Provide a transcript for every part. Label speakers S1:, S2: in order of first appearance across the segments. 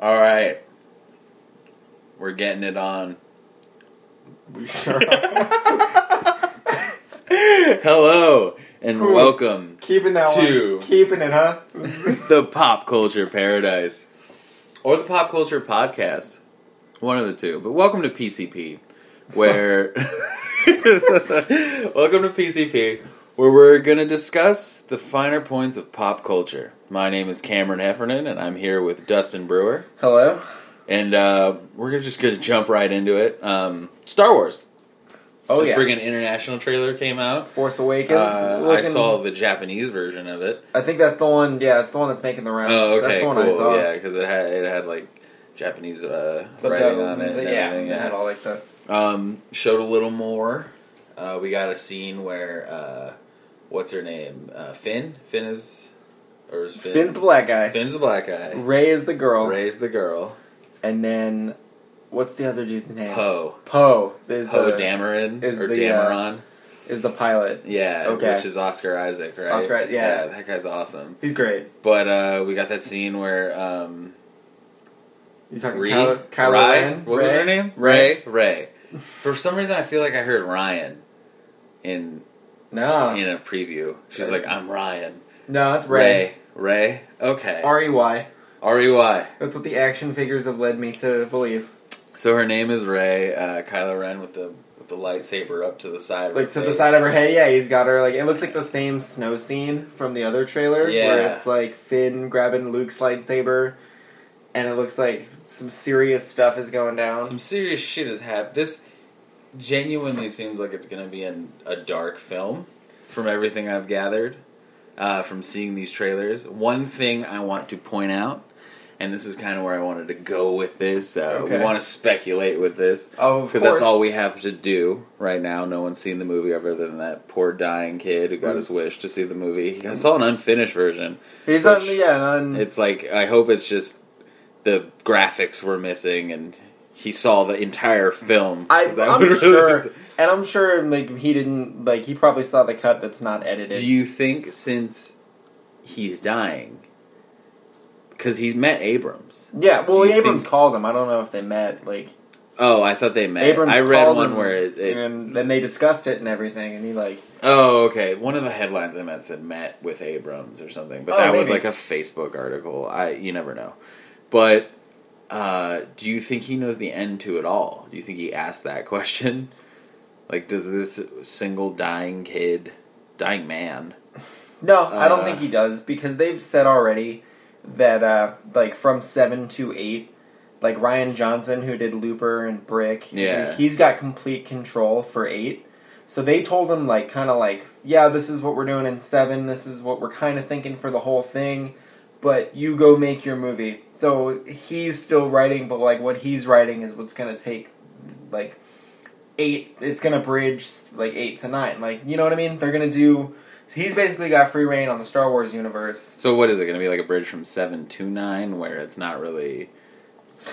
S1: All right. We're getting it on.
S2: We sure are.
S1: Hello and
S2: Cool.
S1: welcome
S2: Keeping that
S1: Two.
S2: one. Keeping it, huh?
S1: the Pop Culture Paradise or the Pop Culture Podcast. One of the two. But welcome to PCP where Welcome to PCP where we're going to discuss the finer points of pop culture. My name is Cameron Heffernan and I'm here with Dustin Brewer.
S2: Hello.
S1: And uh, we're just going to jump right into it. Um, Star Wars.
S2: Oh
S1: the
S2: yeah.
S1: friggin' international trailer came out.
S2: Force Awakens.
S1: Uh, I saw the Japanese version of it.
S2: I think that's the one. Yeah, it's the one that's making the rounds.
S1: Oh, okay,
S2: that's the one
S1: cool.
S2: I saw.
S1: Yeah, because it had it had like Japanese uh, writing
S2: Subtitles
S1: on
S2: and
S1: it. and
S2: yeah,
S1: everything,
S2: it had all like the.
S1: Um, showed a little more. Uh, we got a scene where uh, what's her name? Uh, Finn. Finn is or is Finn?
S2: Finn's the black guy.
S1: Finn's the black guy.
S2: Rey is the girl.
S1: Rey's the girl.
S2: And then, what's the other dude's name?
S1: Poe.
S2: Poe is
S1: Poe
S2: the
S1: Dameron
S2: is
S1: or
S2: the, uh,
S1: Dameron.
S2: is the pilot.
S1: yeah,
S2: okay.
S1: which is Oscar Isaac, right?
S2: Oscar- yeah.
S1: that guy's awesome.
S2: He's great.
S1: But uh, we got that scene where um,
S2: You talking
S1: Ree?
S2: Kylo, Kylo
S1: Rai?
S2: Ren?
S1: What
S2: Rey?
S1: was her name?
S2: Rey.
S1: Rey. Rey. For some reason, I feel like I heard Ryan in
S2: No,
S1: in a preview. She's like, "I'm Ryan."
S2: no, it's Rey.
S1: Rey. Rey. Okay.
S2: R E Y.
S1: R E Y.
S2: That's what the action figures have led me to believe.
S1: So her name is Rey. Uh, Kylo Ren with the with the lightsaber up to the side. Of
S2: Like
S1: her
S2: to the side of her head, yeah, he's got her like it looks like the same snow scene from the other trailer where
S1: Yeah.
S2: it's like Finn grabbing Luke's lightsaber and it looks like some serious stuff is going down.
S1: Some serious shit has happened. This genuinely seems like it's going to be an, a dark film, from everything I've gathered uh, from seeing these trailers. One thing I want to point out, and this is kind of where I wanted to go with this. Uh,
S2: Okay.
S1: We want to speculate with this
S2: Oh,
S1: because that's all we have to do right now. No one's seen the movie other than that poor dying kid who got
S2: Mm.
S1: his wish to see the movie. I saw an unfinished version.
S2: He's
S1: which-
S2: on yeah, on
S1: It's like I hope it's just the graphics were missing and he saw the entire film.
S2: I,
S1: 'cause that
S2: I'm
S1: would really-
S2: sure, and I'm sure like he didn't like he probably saw the cut that's not edited.
S1: Do you think since he's dying, because he's met Abrams?
S2: yeah, well, Abrams
S1: think-
S2: called him. I don't know if they met. Like
S1: Oh, I thought they met.
S2: Abrams,
S1: I read one
S2: him,
S1: where it. it
S2: and then they discussed it and everything, and he like
S1: oh, okay. One of the headlines I met said met with Abrams or something, but
S2: Oh,
S1: that was like a Facebook article. I you never know, but. Uh, do you think he knows the end to it all? Do you think he asked that question? Like, does this single dying kid, dying man,
S2: No, I don't
S1: Uh,
S2: think he does because they've said already that uh, like from seven to eight, like Rian Johnson who did Looper and Brick,
S1: Yeah.
S2: he's got complete control for eight. So they told him like kind of like, yeah, this is what we're doing in seven. This is what we're kind of thinking for the whole thing. But you go make your movie. So he's still writing, but like what he's writing is what's gonna take like eight. It's gonna bridge like eight to nine. Like you know what I mean? They're gonna do. He's basically got free reign on the Star Wars universe.
S1: So what is it going to be like a bridge from seven to nine, where it's not really,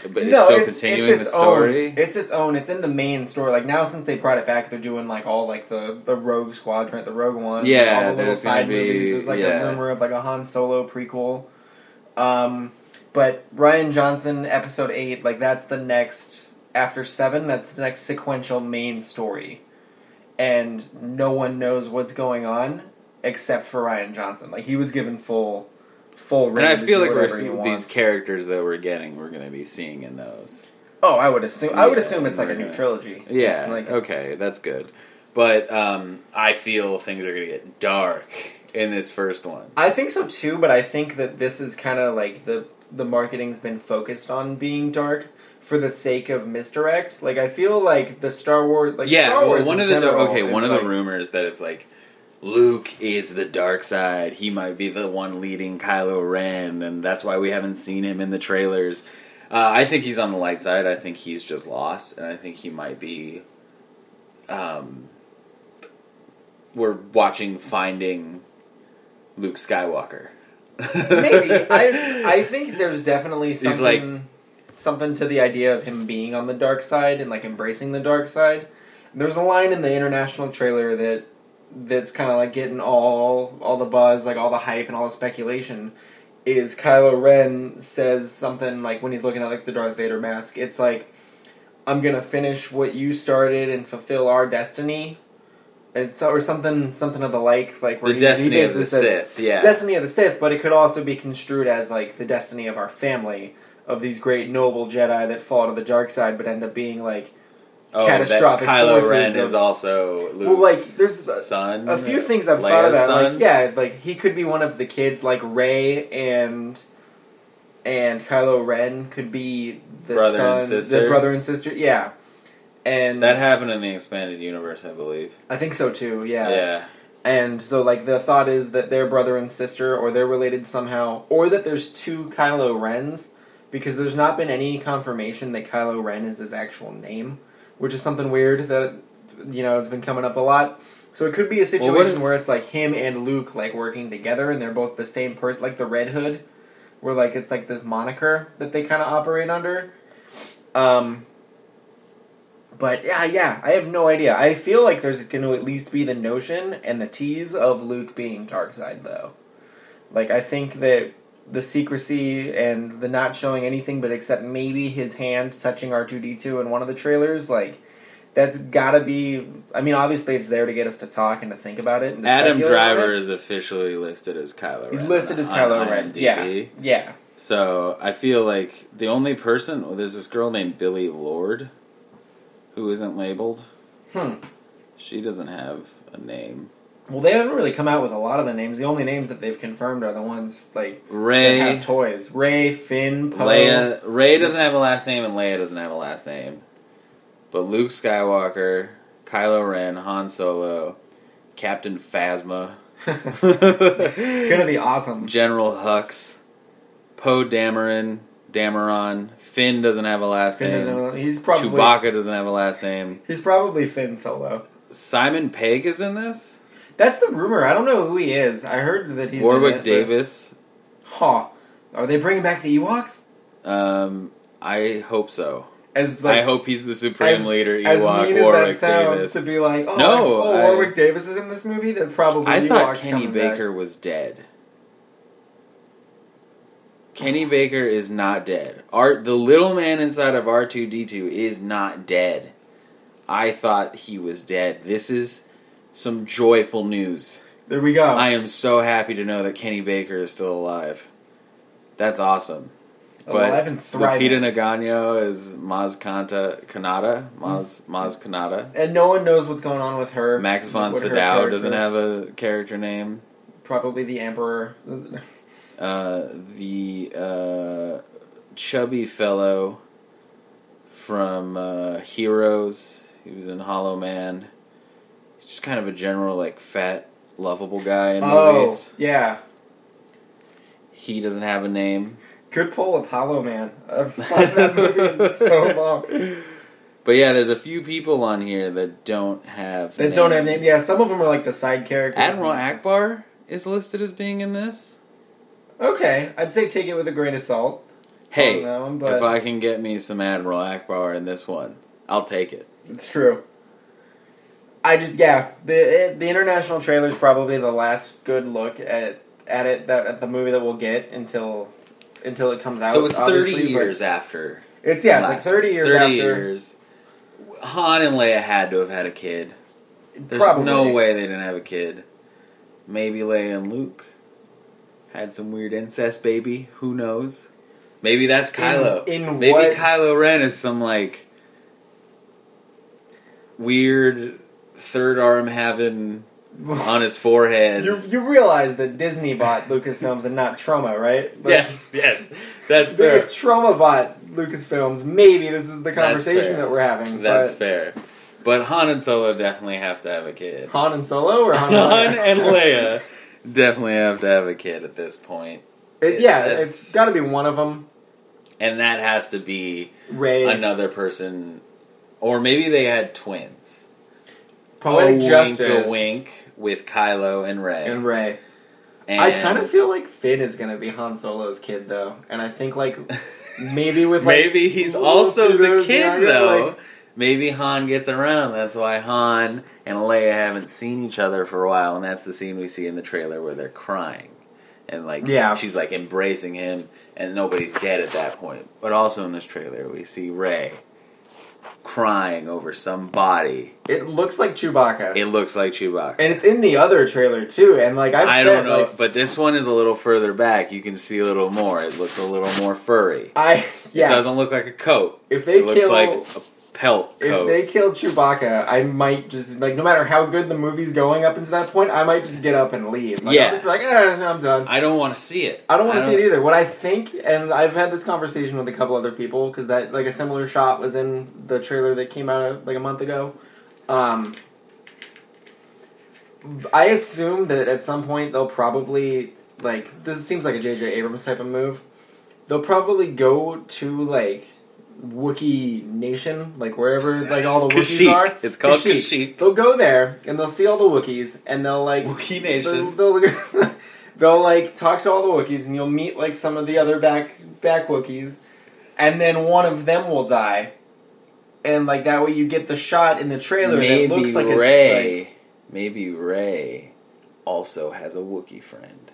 S1: but it's
S2: no,
S1: still
S2: it's,
S1: continuing
S2: it's its
S1: the story?
S2: Own. It's its own. It's in the main story. Like now, since they brought it back, they're doing like all like the the Rogue Squadron, the Rogue One,
S1: Yeah,
S2: all the little side
S1: be-
S2: movies. There's like
S1: yeah.
S2: a rumor of like a Han Solo prequel. Um, but Rian Johnson, Episode Eight, like that's the next after seven. That's the next sequential main story, and no one knows what's going on except for Rian Johnson. Like he was given full. Full
S1: and I feel like we're seeing these characters that we're getting, we're going to be seeing in those.
S2: Oh, I would assume. I would
S1: Yeah,
S2: assume it's like a new
S1: gonna-
S2: trilogy.
S1: Yeah,
S2: like
S1: okay, that's good. But um, I feel things are going to get dark in this first one.
S2: I think so too, but I think that this is kind of like the the marketing's been focused on being dark for the sake of misdirect. Like I feel like the Star Wars, like
S1: yeah,
S2: Star Wars
S1: one of the
S2: general
S1: okay, one of
S2: like-
S1: the rumors that it's like Luke is the dark side. He might be the one leading Kylo Ren, and that's why we haven't seen him in the trailers. Uh, I think he's on the light side. I think he's just lost, and I think he might be. Um, we're watching Finding Luke Skywalker.
S2: Maybe I I think there's definitely something
S1: like-
S2: something to the idea of him being on the dark side and like embracing the dark side. There's a line in the international trailer that that's kind of like getting all all the buzz, like all the hype and all the speculation. is Kylo Ren says something like when he's looking at like the Darth Vader mask. It's like, "I'm gonna finish what you started and fulfill our destiny." It's or something something of the like, like where
S1: The
S2: he- he
S1: destiny of the
S2: says,
S1: Sith. Yeah.
S2: destiny of the Sith, but it could also be construed as like the destiny of our family of these great noble Jedi that fall to the dark side, but end up being like
S1: oh,
S2: catastrophic
S1: that Kylo
S2: forces
S1: Ren
S2: of-
S1: is also
S2: well, like there's a,
S1: son.
S2: a few things I've thought
S1: Leia's
S2: that.
S1: son.
S2: Like yeah, like he could be one of the kids, like Rey and and Kylo Ren could be the
S1: Brother
S2: son,
S1: and sister.
S2: the brother and sister. Yeah, and
S1: That happened in the expanded universe, I believe.
S2: I think so too. Yeah.
S1: yeah.
S2: And so, like, the thought is that they're brother and sister, or they're related somehow, or that there's two Kylo Rens, because there's not been any confirmation that Kylo Ren is his actual name, which is something weird that, you know, it's been coming up a lot. So it could be a situation
S1: Well, is-
S2: where it's like him and Luke, like, working together, and they're both the same person, like the Red Hood, where, like, it's like this moniker that they kind of operate under. Um, but yeah, yeah, I have no idea. I feel like there's going to at least be the notion and the tease of Luke being dark side, though. Like, I think that the secrecy and the not showing anything but except maybe his hand touching R2D2 in one of the trailers, like, that's gotta be. I mean, obviously, it's there to get us to talk and to think about it.
S1: Adam Driver
S2: it.
S1: is officially listed as Kylo
S2: He's
S1: Ren.
S2: listed as Kylo Ren. Yeah. Yeah.
S1: So I feel like the only person, well, there's this girl named Billie Lourd, who isn't labeled.
S2: Hmm.
S1: She doesn't have a name.
S2: Well, they haven't really come out with a lot of the names. The only names that they've confirmed are the ones, like, that
S1: Rey,
S2: have toys. Rey, Finn, Poe.
S1: Leia. Rey doesn't have a last name, and Leia doesn't have a last name. But Luke Skywalker, Kylo Ren, Han Solo, Captain Phasma,
S2: Gonna be awesome.
S1: General Hux, Poe Dameron, Dameron. Finn doesn't have a last
S2: Finn
S1: name.
S2: doesn't, he's probably
S1: Chewbacca doesn't have a last name.
S2: he's probably Finn Solo.
S1: Simon Pegg is in this.
S2: That's the rumor. I don't know who he is. I heard that he's in
S1: Warwick
S2: it, but-
S1: Davis.
S2: Huh? Are they bringing back the Ewoks?
S1: Um, I hope so.
S2: As like
S1: I hope he's the supreme
S2: as,
S1: leader.
S2: as
S1: Ewok
S2: mean as
S1: Warwick
S2: that sounds
S1: Davis.
S2: to be like, oh,
S1: No,
S2: like, oh,
S1: I-
S2: Warwick Davis is in this movie. That's probably
S1: I thought
S2: Ewoks
S1: Kenny
S2: coming
S1: Baker was dead. Kenny Baker is not dead. Art the little man inside of R two D two is not dead. I thought he was dead. This is some joyful news.
S2: There we go.
S1: I am so happy to know that Kenny Baker is still alive. That's awesome. But
S2: Alive and thriving.
S1: Lupita Nyong'o is Maz Kanta Kanata. Maz Maz Kanata.
S2: and no one knows what's going on with her.
S1: Max von Sydow doesn't have a character name.
S2: probably the Emperor.
S1: Uh, the uh, chubby fellow from uh, Heroes, he was in Hollow Man. He's just kind of a general, like, fat, lovable guy in
S2: Oh,
S1: movies.
S2: yeah.
S1: He doesn't have a name.
S2: Good pull, Apollo Man. I've watched that movie in so long.
S1: But yeah, there's a few people on here that don't have
S2: That don't have names. Yeah, some of them are like the side characters.
S1: Admiral Ackbar is listed as being in this.
S2: Okay, I'd say take it with a grain of salt.
S1: Hey,
S2: on one, but
S1: if I can get me some Admiral Ackbar in this one, I'll take it.
S2: it's true. I just yeah, the the international trailer is probably the last good look at at it that at the movie that we'll get until until it comes out.
S1: So it's 30 years after.
S2: It's yeah, it's like thirty years
S1: 30
S2: after.
S1: years. Han and Leia had to have had a kid. There's
S2: Probably.
S1: no way they didn't have a kid. Maybe Leia and Luke had some weird incest baby. Who knows? Maybe that's Kylo.
S2: In, in
S1: Maybe
S2: what?
S1: Kylo Ren is some like weird third arm having on his forehead.
S2: you you realize that Disney bought Lucasfilms and not Troma, right? Like,
S1: yes, yes, that's fair.
S2: If. Troma bought Lucasfilms, maybe this is the conversation that we're having.
S1: That's
S2: but
S1: fair. But Han and Solo definitely have to have a kid.
S2: Han and Solo or Han,
S1: Han
S2: and Leia?
S1: Definitely have to have a kid at this point.
S2: It- yeah,
S1: That's-
S2: it's got to be one of them.
S1: And that has to be
S2: Rey,
S1: another person. Or maybe they had twins.
S2: poetic
S1: a oh,
S2: justice,
S1: wink, a wink with Kylo and Rey.
S2: and Rey.
S1: And
S2: I kind of feel like Finn is gonna be Han Solo's kid though, and I think like maybe with like
S1: maybe he's also the kid though.
S2: like-
S1: maybe Han gets around. That's why Han and Leia haven't seen each other for a while, and that's the scene we see in the trailer where they're crying. and like
S2: Yeah.
S1: she's like embracing him, and nobody's dead at that point. But also in this trailer, we see Rey crying over some body.
S2: It looks like Chewbacca,
S1: It looks like Chewbacca.
S2: and it's in the other trailer too. And like I've
S1: I
S2: said,
S1: don't know,
S2: like,
S1: but this one is a little further back. You can see a little more. It looks a little more furry.
S2: I
S1: It
S2: yeah.
S1: doesn't look like a coat.
S2: If they
S1: it looks
S2: kill
S1: like a pelt
S2: if they kill Chewbacca, I might just like no matter how good the movie's going up until that point, I might just get up and leave. Like,
S1: Yeah.
S2: I'll just be like, eh, I'm done.
S1: I don't want to see it.
S2: I don't want to see it either. What I think, and I've had this conversation with a couple other people because that like a similar shot was in the trailer that came out like a month ago. Um, I assume that at some point they'll probably like this seems like a J.J. Abrams type of move. They'll probably go to like Wookiee Nation, like wherever like all the Wookiees
S1: Kashyyyk.
S2: are.
S1: It's called
S2: Kashyyyk.
S1: Kashyyyk.
S2: They'll go there and they'll see all the Wookiees and they'll like
S1: Wookiee Nation.
S2: They'll, they'll, they'll, like talk to all the Wookiees, and you'll meet like some of the other back back Wookiees, and then one of them will die, and like that way you get the shot in the trailer
S1: Maybe
S2: that looks like
S1: Rey.
S2: a like,
S1: maybe Rey also has a Wookiee friend.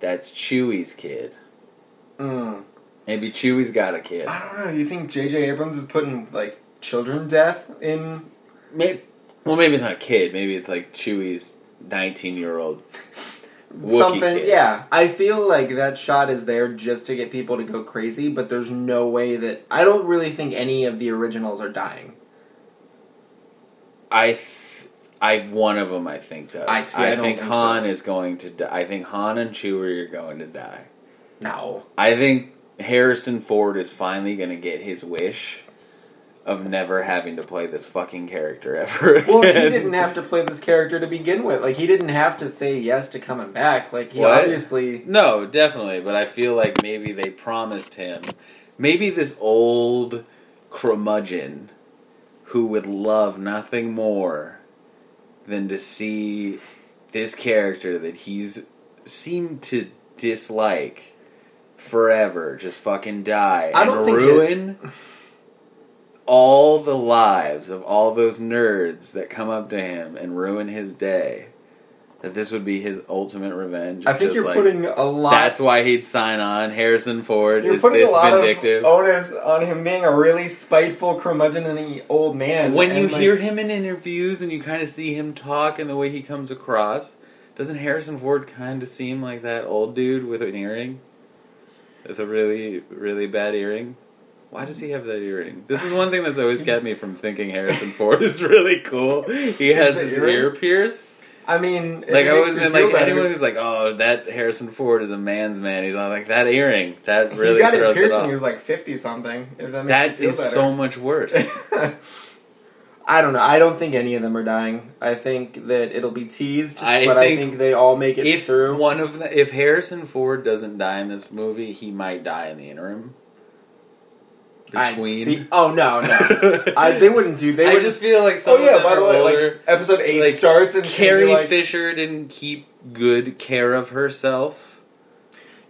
S1: That's Chewie's kid.
S2: mm.
S1: Maybe Chewie's got a kid.
S2: I don't know. You think J.J. Abrams is putting like children death in?
S1: Maybe, well, maybe it's not a kid. Maybe it's like Chewie's nineteen-year-old.
S2: Something,
S1: kid.
S2: yeah. I feel like that shot is there just to get people to go crazy, but there's no way that I don't really think any of the originals are dying.
S1: I, th- I one of them. I think does.
S2: I see, I don't
S1: think
S2: think
S1: Han
S2: so.
S1: is going to. die. I think Han and Chewie are going to die.
S2: No,
S1: I think Harrison Ford is finally going to get his wish of never having to play this fucking character ever again.
S2: Well, he didn't have to play this character to begin with. Like he didn't have to say yes to coming back. Like he
S1: What?
S2: obviously
S1: No, definitely, but I feel like maybe they promised him. Maybe this old curmudgeon who would love nothing more than to see this character that he's seemed to dislike forever just fucking die
S2: I
S1: and
S2: don't think
S1: ruin all the lives of all those nerds that come up to him and ruin his day. That this would be his ultimate revenge.
S2: I think you're
S1: like,
S2: putting a lot.
S1: That's why he'd sign on. Harrison Ford
S2: you're
S1: is
S2: putting
S1: this
S2: a lot
S1: vindictive.
S2: of onus on him being a really spiteful curmudgeon and the old man.
S1: when you
S2: like,
S1: hear him in interviews and you kind of see him talk and the way he comes across, doesn't Harrison Ford kind of seem like that old dude with an earring? With a really, really bad earring? Why does he have that earring? This is one thing that's always kept me from thinking Harrison Ford is really cool. He has his
S2: earring?
S1: ear pierced.
S2: I mean,
S1: Like I was been like
S2: better.
S1: anyone who's like, oh, that Harrison Ford is a man's man. He's like that earring. That really
S2: he got it
S1: throws
S2: pierced
S1: it
S2: when he was like fifty something. If that makes
S1: That is so much worse.
S2: I don't know. I don't think any of them are dying. I think that it'll be teased,
S1: I
S2: but I
S1: think
S2: think they all make it
S1: if
S2: through.
S1: one of the, if Harrison Ford doesn't die in this movie, he might die in the interim.
S2: I
S1: Between,
S2: see- oh no, no. I, they wouldn't do. They
S1: I
S2: would
S1: just feel like some
S2: Oh yeah.
S1: them
S2: By the way,
S1: older.
S2: like episode eight
S1: Like,
S2: starts and
S1: Carrie
S2: like,
S1: Fisher didn't keep good care of herself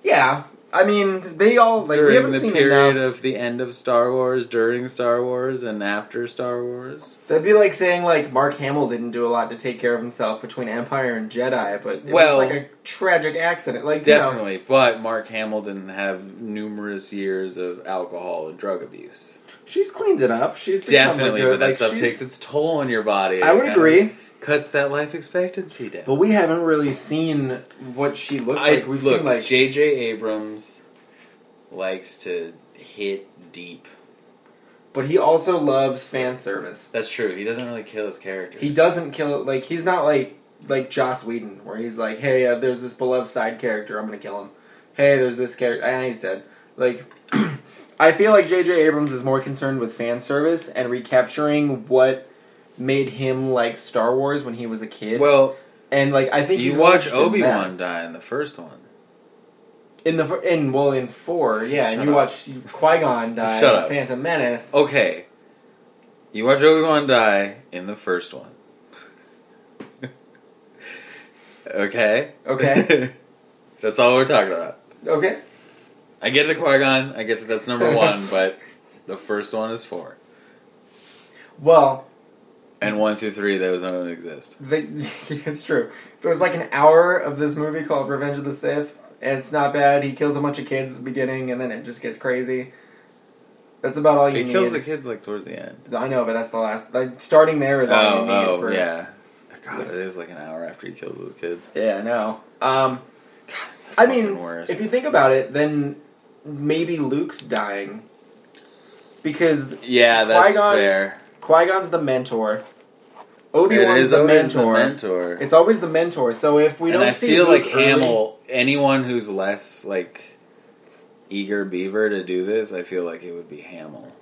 S2: Yeah, I mean they all like we
S1: during
S2: haven't
S1: the
S2: seen
S1: period
S2: enough.
S1: of the end of Star Wars, during Star Wars, and after Star Wars.
S2: That'd be like saying like Mark Hamill didn't do a lot to take care of himself between Empire and Jedi, but it
S1: Well,
S2: was like a tragic accident. Like you know,
S1: Definitely, but Mark Hamill didn't have numerous years of alcohol and drug abuse.
S2: she's cleaned it up. She's
S1: Definitely,
S2: good,
S1: but that
S2: like,
S1: stuff takes its toll on your body.
S2: I would agree,
S1: Cuts that life expectancy down.
S2: but we haven't really seen what she looks
S1: I,
S2: like. We've
S1: look,
S2: seen like
S1: J.J. Abrams likes to hit deep.
S2: But he also loves fan service.
S1: That's true. He doesn't really kill his characters.
S2: He doesn't kill like he's not like like Joss Whedon where he's like, hey, uh, there's this beloved side character, I'm gonna kill him. Hey, there's this character, and he's dead. Like, I feel like J.J. Abrams is more concerned with fan service and recapturing what made him like Star Wars when he was a kid.
S1: Well,
S2: and like I think
S1: you watch Obi Wan die in the first one.
S2: in the in well in four, yeah,
S1: Shut
S2: and you
S1: up.
S2: watch Qui Gon die
S1: Shut
S2: in
S1: up.
S2: Phantom Menace.
S1: Okay, you watch Obi Wan die in the first one. okay.
S2: Okay.
S1: that's all we're talking about.
S2: Okay,
S1: I get the Qui Gon. I get that that's number one, but the first one is four,
S2: well,
S1: and one through three those don't exist.
S2: The, it's true. There was like an hour of this movie called Revenge of the Sith, and it's not bad. He kills a bunch of kids at the beginning, and then it just gets crazy. That's about all you
S1: He
S2: need.
S1: He kills the kids like towards the end.
S2: I know, but that's the last. Like starting there is all
S1: Oh,
S2: you need
S1: oh,
S2: for.
S1: yeah. God, it is like an hour after he kills those kids.
S2: Yeah, I know. Um,
S1: God,
S2: I mean,
S1: worst.
S2: if you think about it, then maybe Luke's dying because
S1: yeah, that's
S2: Qui-Gon-
S1: fair.
S2: Qui Gon's the mentor. Obi
S1: It
S2: Wan's
S1: is
S2: the mentor.
S1: Mentor.
S2: It's always the mentor. So if we
S1: and
S2: don't
S1: I
S2: see
S1: feel
S2: Luke
S1: like
S2: early-
S1: Hamill, anyone who's less like eager beaver to do this, I feel like it would be Hamill.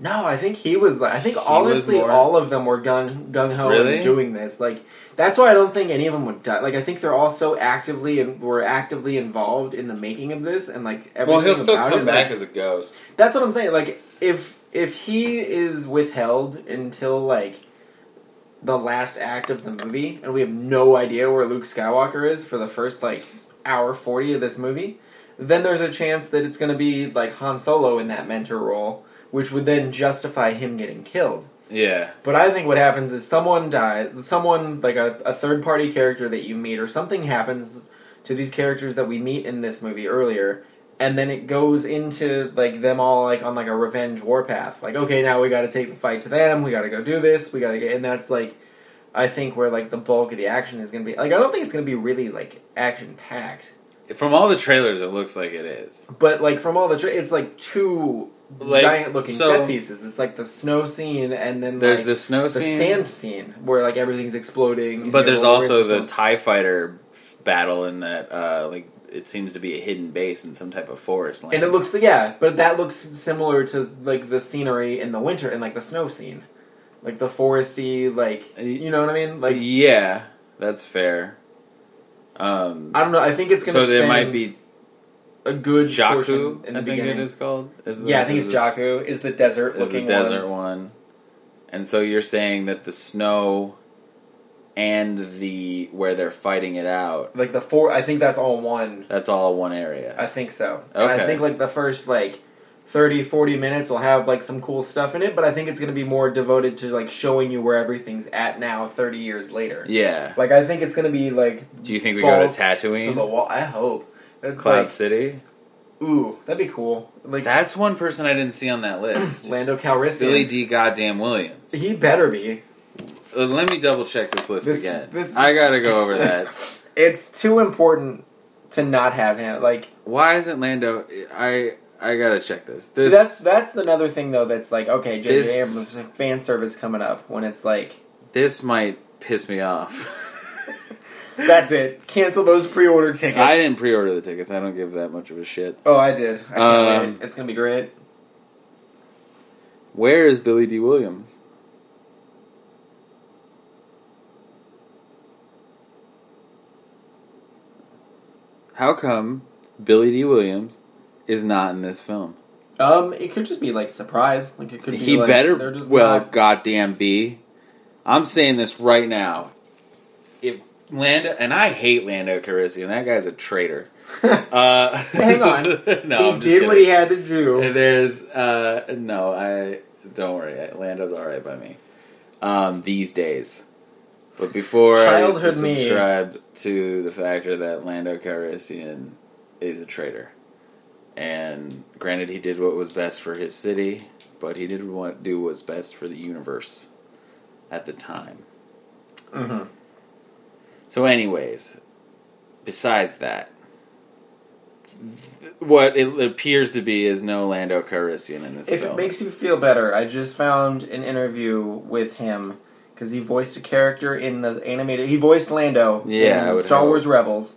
S2: No, I think he was. like I think honestly,
S1: more-
S2: all of them were gung gung ho
S1: Really?
S2: in doing this. Like that's why I don't think any of them would die. Like I think they're all so actively and were actively involved in the making of this, and like everything
S1: Well, he'll still come
S2: it.
S1: back
S2: like-
S1: as a ghost.
S2: that's what I'm saying. Like if if he is withheld until like the last act of the movie, and we have no idea where Luke Skywalker is for the first like hour forty of this movie, then there's a chance that it's going to be like Han Solo in that mentor role, which would then justify him getting killed.
S1: Yeah,
S2: But I think what happens is someone dies, someone like a, a third party character that you meet, or something happens to these characters that we meet in this movie earlier, and then it goes into like them all like on like a revenge warpath. Like, okay, now we got to take the fight to them. We got to go do this. We got to get, and that's like, I think where like the bulk of the action is going to be. Like, I don't think it's going to be really like action packed,
S1: from all the trailers, it looks like it is.
S2: but like from all the, tra- it's like two
S1: Like,
S2: giant looking
S1: so-
S2: set pieces. It's like the snow scene, and then
S1: There's
S2: like,
S1: the snow
S2: the
S1: scene, the
S2: sand scene where like everything's exploding.
S1: but there's also the
S2: it's
S1: Tie Fighter battle in that. Uh, like it seems to be a hidden base in some type of forest land.
S2: and it looks yeah, but that looks similar to like the scenery in the winter and like the snow scene, like the foresty, like you know what I mean. Like
S1: yeah, that's fair. Um,
S2: I don't know. I think it's gonna.
S1: so there might be
S2: a good
S1: Jakku.
S2: portion in the
S1: I think
S2: beginning.
S1: it is called. Is the-
S2: yeah, I think
S1: is
S2: it's
S1: this-
S2: Jakku. Is the desert
S1: is the desert
S2: one.
S1: one. And so you're saying that the snow and the where they're fighting it out,
S2: Like the four. I think that's all one.
S1: that's all one area.
S2: I think so. And I think like the first like 30, 40 minutes will have like some cool stuff in it, but I think it's going to be more devoted to like showing you where everything's at now 30 years later.
S1: yeah.
S2: Like I think it's going to be like
S1: Do you think we go to
S2: balls to the wall. I hope. It's
S1: Cloud
S2: like,
S1: City?
S2: ooh, that'd be cool. Like
S1: That's one person I didn't see on that list.
S2: Lando Calrissian.
S1: Billy Dee Goddamn Williams.
S2: He better be.
S1: Uh, Let me double check this list
S2: This-
S1: again.
S2: this-
S1: I gotta go over that.
S2: It's too important to not have him. Like
S1: Why isn't Lando? I I gotta check this. This
S2: that's that's another thing though. That's like okay, J.J.
S1: This-
S2: Abrams fan service coming up when it's like
S1: this might piss me off.
S2: that's it. Cancel those pre-order tickets.
S1: I didn't pre-order the tickets. I don't give that much of a shit.
S2: Oh, I did. I can't
S1: Um,
S2: wait. It's gonna be great.
S1: Where is Billy Dee Williams? How come Billy Dee Williams is not in this film?
S2: Um, it could just be like a surprise. Like it could be.
S1: he
S2: like,
S1: better
S2: just
S1: well
S2: not-
S1: goddamn be. I'm saying this right now. If Lando and I hate Lando Calrissian, that guy's a traitor. Uh,
S2: Hang on.
S1: no,
S2: he
S1: I'm
S2: did what he had to do.
S1: There's uh no, I don't worry. Lando's all right by me. Um, these days, but before I used to
S2: Childhood me.
S1: subscribe to the factor that Lando Calrissian is a traitor. And granted, he did what was best for his city, but he didn't want do what's best for the universe at the time.
S2: hmm
S1: So, anyways, besides that, what it appears to be is no Lando Calrissian in this
S2: If
S1: film.
S2: it makes you feel better, I just found an interview with him because he voiced a character in the animated. He voiced Lando
S1: Yeah,
S2: in Star
S1: hope.
S2: Wars Rebels,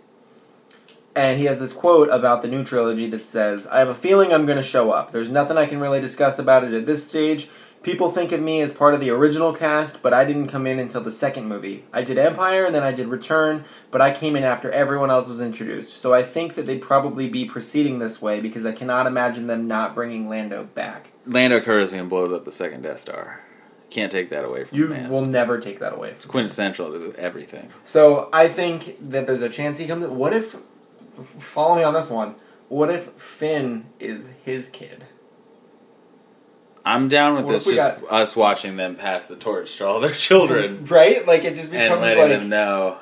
S2: and he has this quote about the new trilogy that says, "I have a feeling I'm going to show up. There's nothing I can really discuss about it at this stage." People think of me as part of the original cast, but I didn't come in until the second movie. I did Empire and then I did Return, but I came in after everyone else was introduced. So I think that they'd probably be proceeding this way because I cannot imagine them not bringing Lando back.
S1: Lando Calrissian blows up the second Death Star. Can't take that away from
S2: You
S1: man.
S2: will never take that away
S1: it's
S2: from him.
S1: quintessential to everything.
S2: So I think that there's a chance he comes. What if? Follow me on this one. What if Finn is his kid?
S1: I'm down with
S2: What
S1: this. Just us watching them pass the torch to all their children
S2: right? Like it just
S1: and
S2: becomes
S1: letting
S2: like
S1: them know.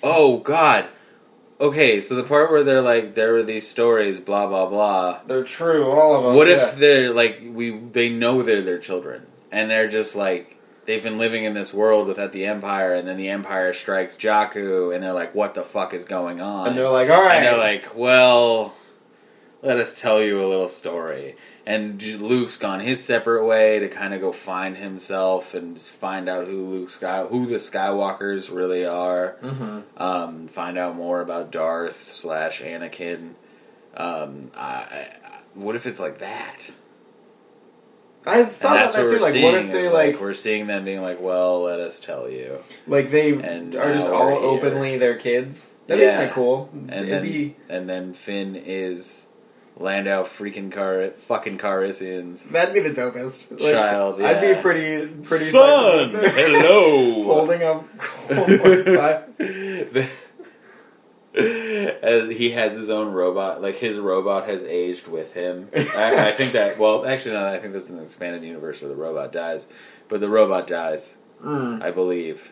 S1: Oh God, okay, so the part where they're like, there were these stories, blah blah blah.
S2: They're true, all of them.
S1: What
S2: yeah.
S1: if they're like we? They know they're their children, and they're just like they've been living in this world without the Empire, and then the Empire strikes Jakku, and they're like, "What the fuck is going on?"
S2: And they're like, all right.
S1: And they're like, "Well, let us tell you a little story." And Luke's gone his separate way to kind of go find himself and find out who Luke Sky, who the Skywalkers really are.
S2: hmm
S1: Um, find out more about Darth slash Anakin. Um, I, I, what if it's like that?
S2: I thought about that too. Like, what if they like,
S1: we're seeing them being like, "Well, let us tell you,"
S2: like they
S1: and
S2: are just all
S1: here.
S2: openly their kids? That'd
S1: Yeah.
S2: be kind of cool.
S1: and
S2: It'd
S1: then
S2: be
S1: and then Finn is Lando freaking car fucking Carissians
S2: that'd be the dopest. Like,
S1: child.
S2: I'd be pretty pretty
S1: son. hello.
S2: holding up. Colt 45.
S1: The- As he has his own robot, like his robot has aged with him. I, I think that. Well, actually, no. I think that's an expanded universe where the robot dies, but the robot dies.
S2: Mm,
S1: I believe.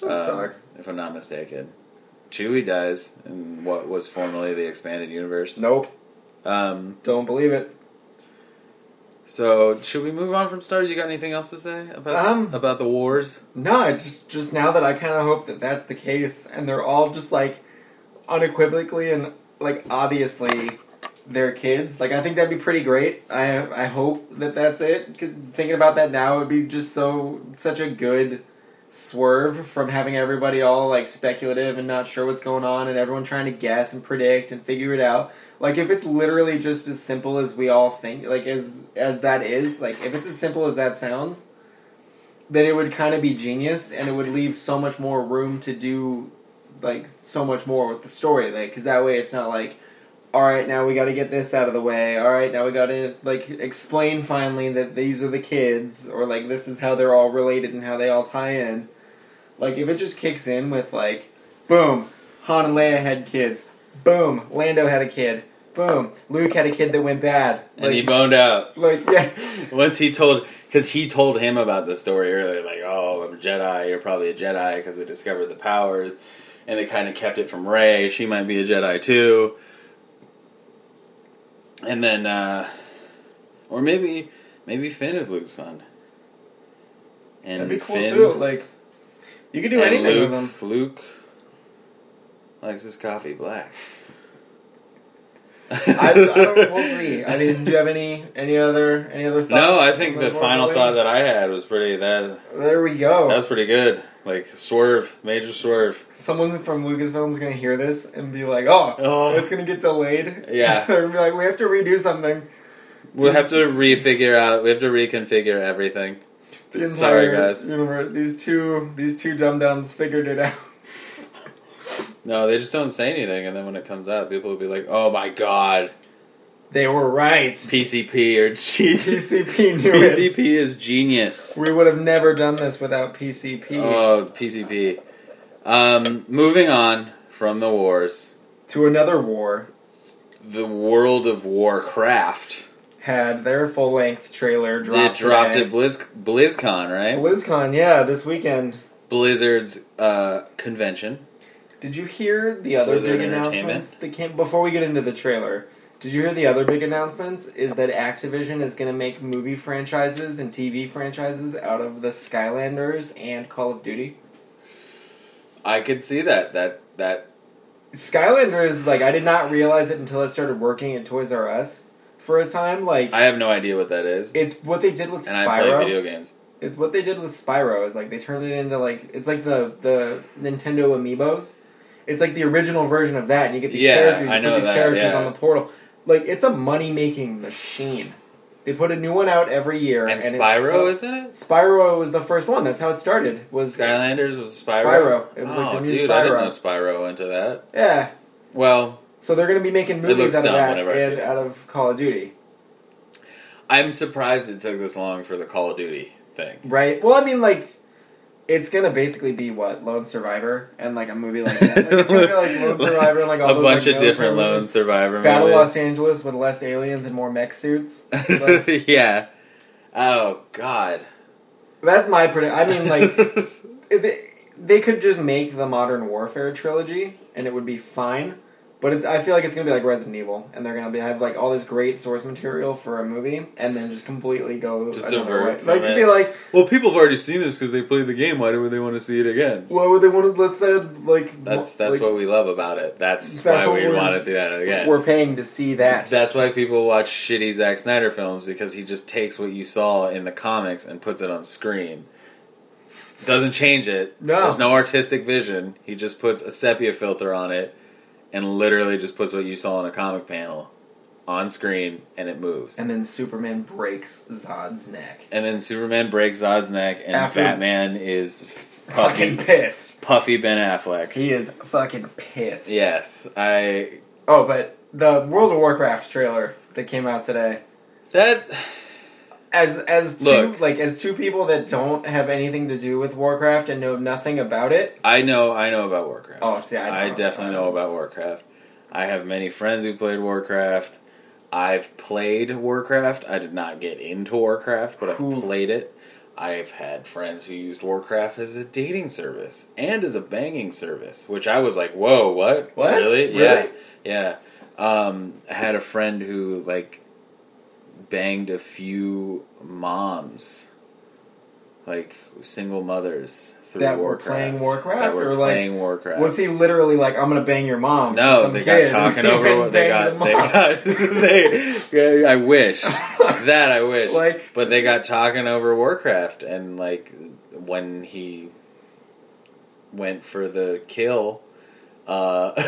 S2: that
S1: um,
S2: sucks.
S1: If I'm not mistaken, Chewie dies in what was formerly the expanded universe.
S2: Nope,
S1: Um.
S2: don't believe it.
S1: So, should we move on from Star? You got anything else to say about
S2: Um,
S1: about the wars?
S2: No, just just now that I kind of hope that that's the case, and they're all just like unequivocally and like obviously their kids. Like I think that'd be pretty great. I I hope that that's it. 'Cause thinking about that now would be just so such a good swerve from having everybody all like speculative and not sure what's going on, and everyone trying to guess and predict and figure it out. Like if it's literally just as simple as we all think, like as as that is, like if it's as simple as that sounds then it would kind of be genius and it would leave so much more room to do like so much more with the story like because that way it's not like all right now we got to get this out of the way. All right now we got to like explain finally that these are the kids or like this is how they're all related and how they all tie in. Like if it just kicks in with like boom han and leia had kids. Boom lando had a kid. Boom luke had a kid that went bad.
S1: And he boned out.
S2: Like yeah.
S1: Once he told because he told him about the story earlier. Like, oh, I'm a Jedi. You're probably a Jedi because they discovered the powers, and they kind of kept it from Rey. She might be a Jedi too. And then, uh, or maybe maybe Finn is Luke's son. And
S2: that'd be cool
S1: Finn,
S2: too like you could do anything
S1: Luke,
S2: with them
S1: Luke likes his coffee black.
S2: I, I don't. We'll see. I mean, do you have any any other any other thoughts?
S1: no, I think the final thought that I had was pretty that
S2: There we go.
S1: That's pretty good. Like swerve, major swerve.
S2: Someone from Lucasfilm's gonna hear this and be like, "Oh,
S1: Oh.
S2: it's gonna get delayed."
S1: Yeah.
S2: they're gonna be like, "We have to redo something."
S1: We'll have to refigure out. We have to reconfigure everything.
S2: The entire
S1: Sorry, guys.
S2: universe- These two these two dum dums figured it out.
S1: No, they just don't say anything, and then when it comes out, people will be like, "Oh my god,
S2: They were right.
S1: PCP or G-
S2: PCP knew it.
S1: PCP is genius."
S2: We would have never done this without PCP.
S1: Oh, PCP. Um, moving on from the wars,
S2: to another war
S1: the World of Warcraft.
S2: had their full length trailer dropped.
S1: it dropped
S2: today.
S1: at Blizz- BlizzCon, right?
S2: BlizzCon, yeah, this weekend.
S1: Blizzard's uh, convention.
S2: Did you hear the other
S1: Blizzard
S2: big announcements that came before we get into the trailer? Did you hear the other big announcements? Is that Activision is going to make movie franchises and TV franchises out of the Skylanders and Call of Duty?
S1: I could see that. That that
S2: Skylanders, like, I did not realize it until I started working at Toys R Us for a time. Like,
S1: I have no idea what that is,
S2: it's what they did with
S1: and I play
S2: Spyro.
S1: video games.
S2: It's what they did with Spyro. Is like they turned it into like it's like the the Nintendo Amiibos. It's like the original version of that, and you get these
S1: Yeah,
S2: characters.
S1: I know
S2: put these
S1: that,
S2: characters
S1: yeah.
S2: on the portal. Like it's a money making machine. They put a new one out every year,
S1: And
S2: and,
S1: Spyro, isn't it?
S2: Spyro was the first one. That's how it started. Was
S1: Skylanders was Spyro.
S2: Spyro. It was
S1: oh,
S2: like the oh, new
S1: dude, I didn't know Spyro into that.
S2: yeah.
S1: Well,
S2: So they're going to be making movies out of that
S1: whenever I see
S2: and out of Call of Duty,
S1: I'm surprised it took this long for the Call of Duty thing.
S2: right? Well, I mean, like. It's gonna basically be what Lone Survivor and like a movie like that. Like, it's gonna be like Lone Survivor and like all
S1: a
S2: those,
S1: bunch
S2: like,
S1: of different Lone Survivor movies.
S2: Battle
S1: movies.
S2: Los Angeles with less aliens and more mech suits. Like,
S1: yeah. Oh God.
S2: that's my prediction. I mean, like, it- they could just make the Modern Warfare trilogy and it would be fine. But it's, I feel like it's gonna be like Resident Evil, and they're gonna be have like all this great source material for a movie, and then just completely go
S1: Just
S2: another
S1: divert
S2: way.
S1: from
S2: Like
S1: it.
S2: be like,
S1: Well, people have already seen this because they played the game. Why would they want to see it again?
S2: why would they want to? Let's add like
S1: That's that's
S2: like,
S1: what we love about it. That's,
S2: That's
S1: why we want to see that again.
S2: we're paying to see that.
S1: That's why people watch shitty Zack Snyder films because he just takes what you saw in the comics and puts it on screen. Doesn't change it.
S2: No.
S1: There's no artistic vision. He just puts a sepia filter on it and literally just puts what you saw in a comic panel on screen and it moves.
S2: And then Superman breaks Zod's neck.
S1: And then Superman breaks Zod's neck and
S2: After-
S1: Batman is
S2: Fucking pissed.
S1: puffy Ben Affleck.
S2: He is fucking pissed.
S1: Yes, I
S2: Oh, but the World of Warcraft trailer that came out today,
S1: that
S2: as as two
S1: Look.
S2: like as two people that don't have anything to do with Warcraft and know nothing about it.
S1: I know I know about Warcraft.
S2: Oh, see, I,
S1: I definitely know about Warcraft. I have many friends who played Warcraft. I've played Warcraft. I did not get into Warcraft, but I've
S2: Cool.
S1: played it. I've had friends who used Warcraft as a dating service and as a banging service, which I was like, "Whoa, what?
S2: What?
S1: Really?
S2: Really?
S1: Yeah, yeah." Um, I had a friend who like banged a few moms, like single mothers, through
S2: That were
S1: Warcraft.
S2: playing Warcraft,
S1: That were
S2: or, like,
S1: playing Warcraft.
S2: Was he literally like, "I'm gonna bang your mom"?
S1: No, they got talking over what they got. They got. They. I wish that I wish.
S2: Like-
S1: but they got talking over Warcraft, and like when he went for the kill. Uh,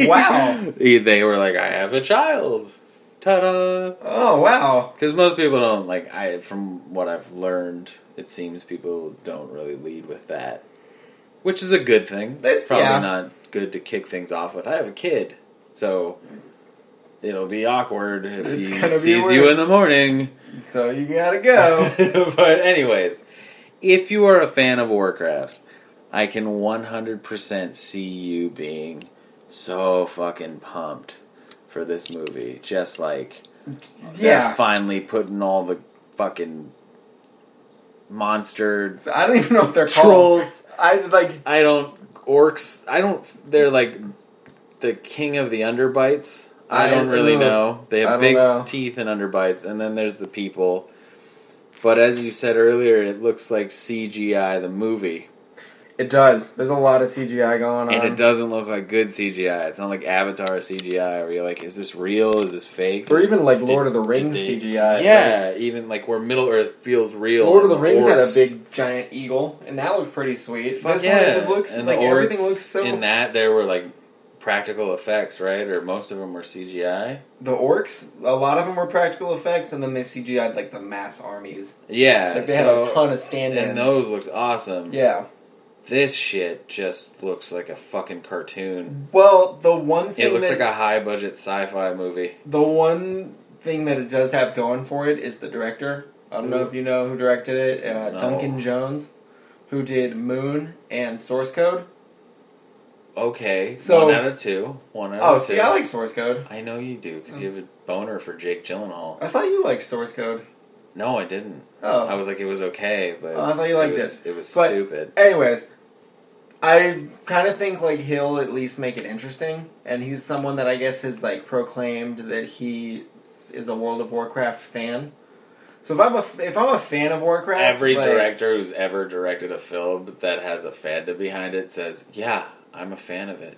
S2: Wow.
S1: They were like, "I have a child." Ta-da!
S2: Oh wow!
S1: Because most people don't like. I, from what I've learned, it seems people don't really lead with that, which is a good thing.
S2: It's-
S1: probably
S2: yeah.
S1: not good to kick things off with. I have a kid, so it'll be awkward if
S2: It's
S1: he sees
S2: weird.
S1: you in the morning.
S2: So you gotta go.
S1: but anyways, if you are a fan of Warcraft, I can 100% see you being so fucking pumped for this movie. Just like
S2: yeah.
S1: finally putting all the fucking monster
S2: I don't even know what they're called.
S1: trolls.
S2: I like.
S1: I don't orcs. I don't. They're like the king of the underbites. I,
S2: I
S1: don't really
S2: don't-
S1: know. They have big
S2: know.
S1: teeth and underbites, and then there's the people. But as you said earlier, it looks like CGI the movie,
S2: It does. There's a lot of CGI going on.
S1: and it doesn't look like good CGI. It's not like Avatar CGI, where you're like, is this real? Is this fake?
S2: Or even like
S1: Did-
S2: Lord of the Rings
S1: they-
S2: CGI.
S1: Yeah, even like where Middle Earth feels real.
S2: Lord of the Rings had a big giant eagle, and that looked pretty sweet.
S1: Fuck
S2: this
S1: yeah.
S2: one, it just looks
S1: and
S2: like everything looks so.
S1: In that, there were like practical effects, right? Or most of them were CGI.
S2: the orcs, a lot of them were practical effects, and then they CGI'd like the mass armies.
S1: Yeah,
S2: Like they
S1: so-
S2: had a ton of stand-ins.
S1: and those looked awesome.
S2: Yeah.
S1: This shit just looks like a fucking cartoon.
S2: Well, the one thing
S1: It looks
S2: that,
S1: like a high budget sci-fi movie.
S2: the one thing that it does have going for it is the director. I don't know if you know who directed it. Uh,
S1: No.
S2: Duncan Jones, who did Moon and Source Code.
S1: Okay,
S2: So-
S1: one out of two. One out
S2: Oh,
S1: of
S2: see,
S1: two.
S2: I like Source Code.
S1: I know you do because you have a boner for Jake Gyllenhaal.
S2: I thought you liked Source Code.
S1: No, I didn't.
S2: Oh,
S1: I was like, it was okay, but
S2: Oh, I thought you liked
S1: it. Was, it was
S2: But-
S1: stupid.
S2: Anyways, I kind of think like he'll at least make it interesting, and he's someone that I guess has like proclaimed that he is a World of Warcraft fan. So if I'm a if I'm a fan of Warcraft,
S1: Every
S2: like-
S1: director who's ever directed a film that has a fandom behind it says, "Yeah, I'm a fan of it."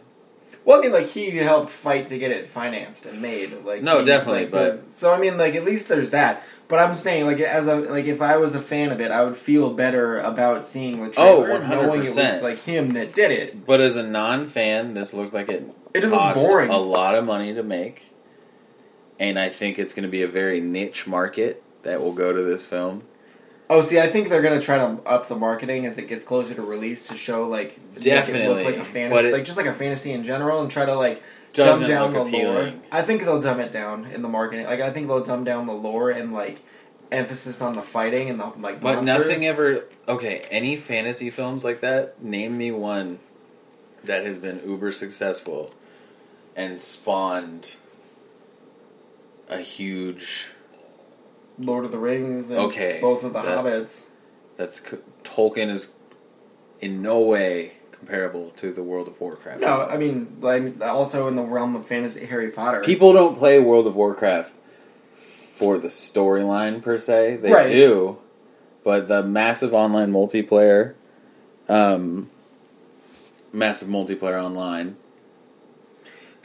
S2: well, I mean, like he helped fight to get it financed and made. Like
S1: No,
S2: he,
S1: definitely,
S2: like,
S1: but-
S2: was- so I mean, like at least there's that. But I'm saying, like as a like if I was a fan of it, I would feel better about seeing the
S1: Oh,
S2: knowing it was
S1: 100%.
S2: like him that did it.
S1: But as a non-fan, this looked like it
S2: It just looked
S1: cost
S2: boring.
S1: a lot of money to make, and I think it's going to be a very niche market that will go to this film.
S2: Oh, see, I think they're gonna try to up the marketing as it gets closer to release to show like make it
S1: Definitely,
S2: look like a
S1: but
S2: fantasy,
S1: it-
S2: like just like a fantasy in general, and try to like
S1: Doesn't
S2: dumb down
S1: look
S2: the lore. I think they'll dumb it down in the marketing. Like I think they'll dumb down the lore and like emphasis on the fighting and the like.
S1: But
S2: monsters.
S1: nothing ever. Okay, any fantasy films like that? Name me one that has been uber successful and spawned a huge.
S2: Lord of the Rings. And
S1: Okay,
S2: both of the
S1: that-
S2: Hobbits.
S1: That's Tolkien is in no way comparable to the World of Warcraft.
S2: No, I mean, like also in the realm of fantasy, Harry Potter.
S1: People don't play World of Warcraft for the storyline per se. They
S2: Right.
S1: do, but the massive online multiplayer, um, massive multiplayer online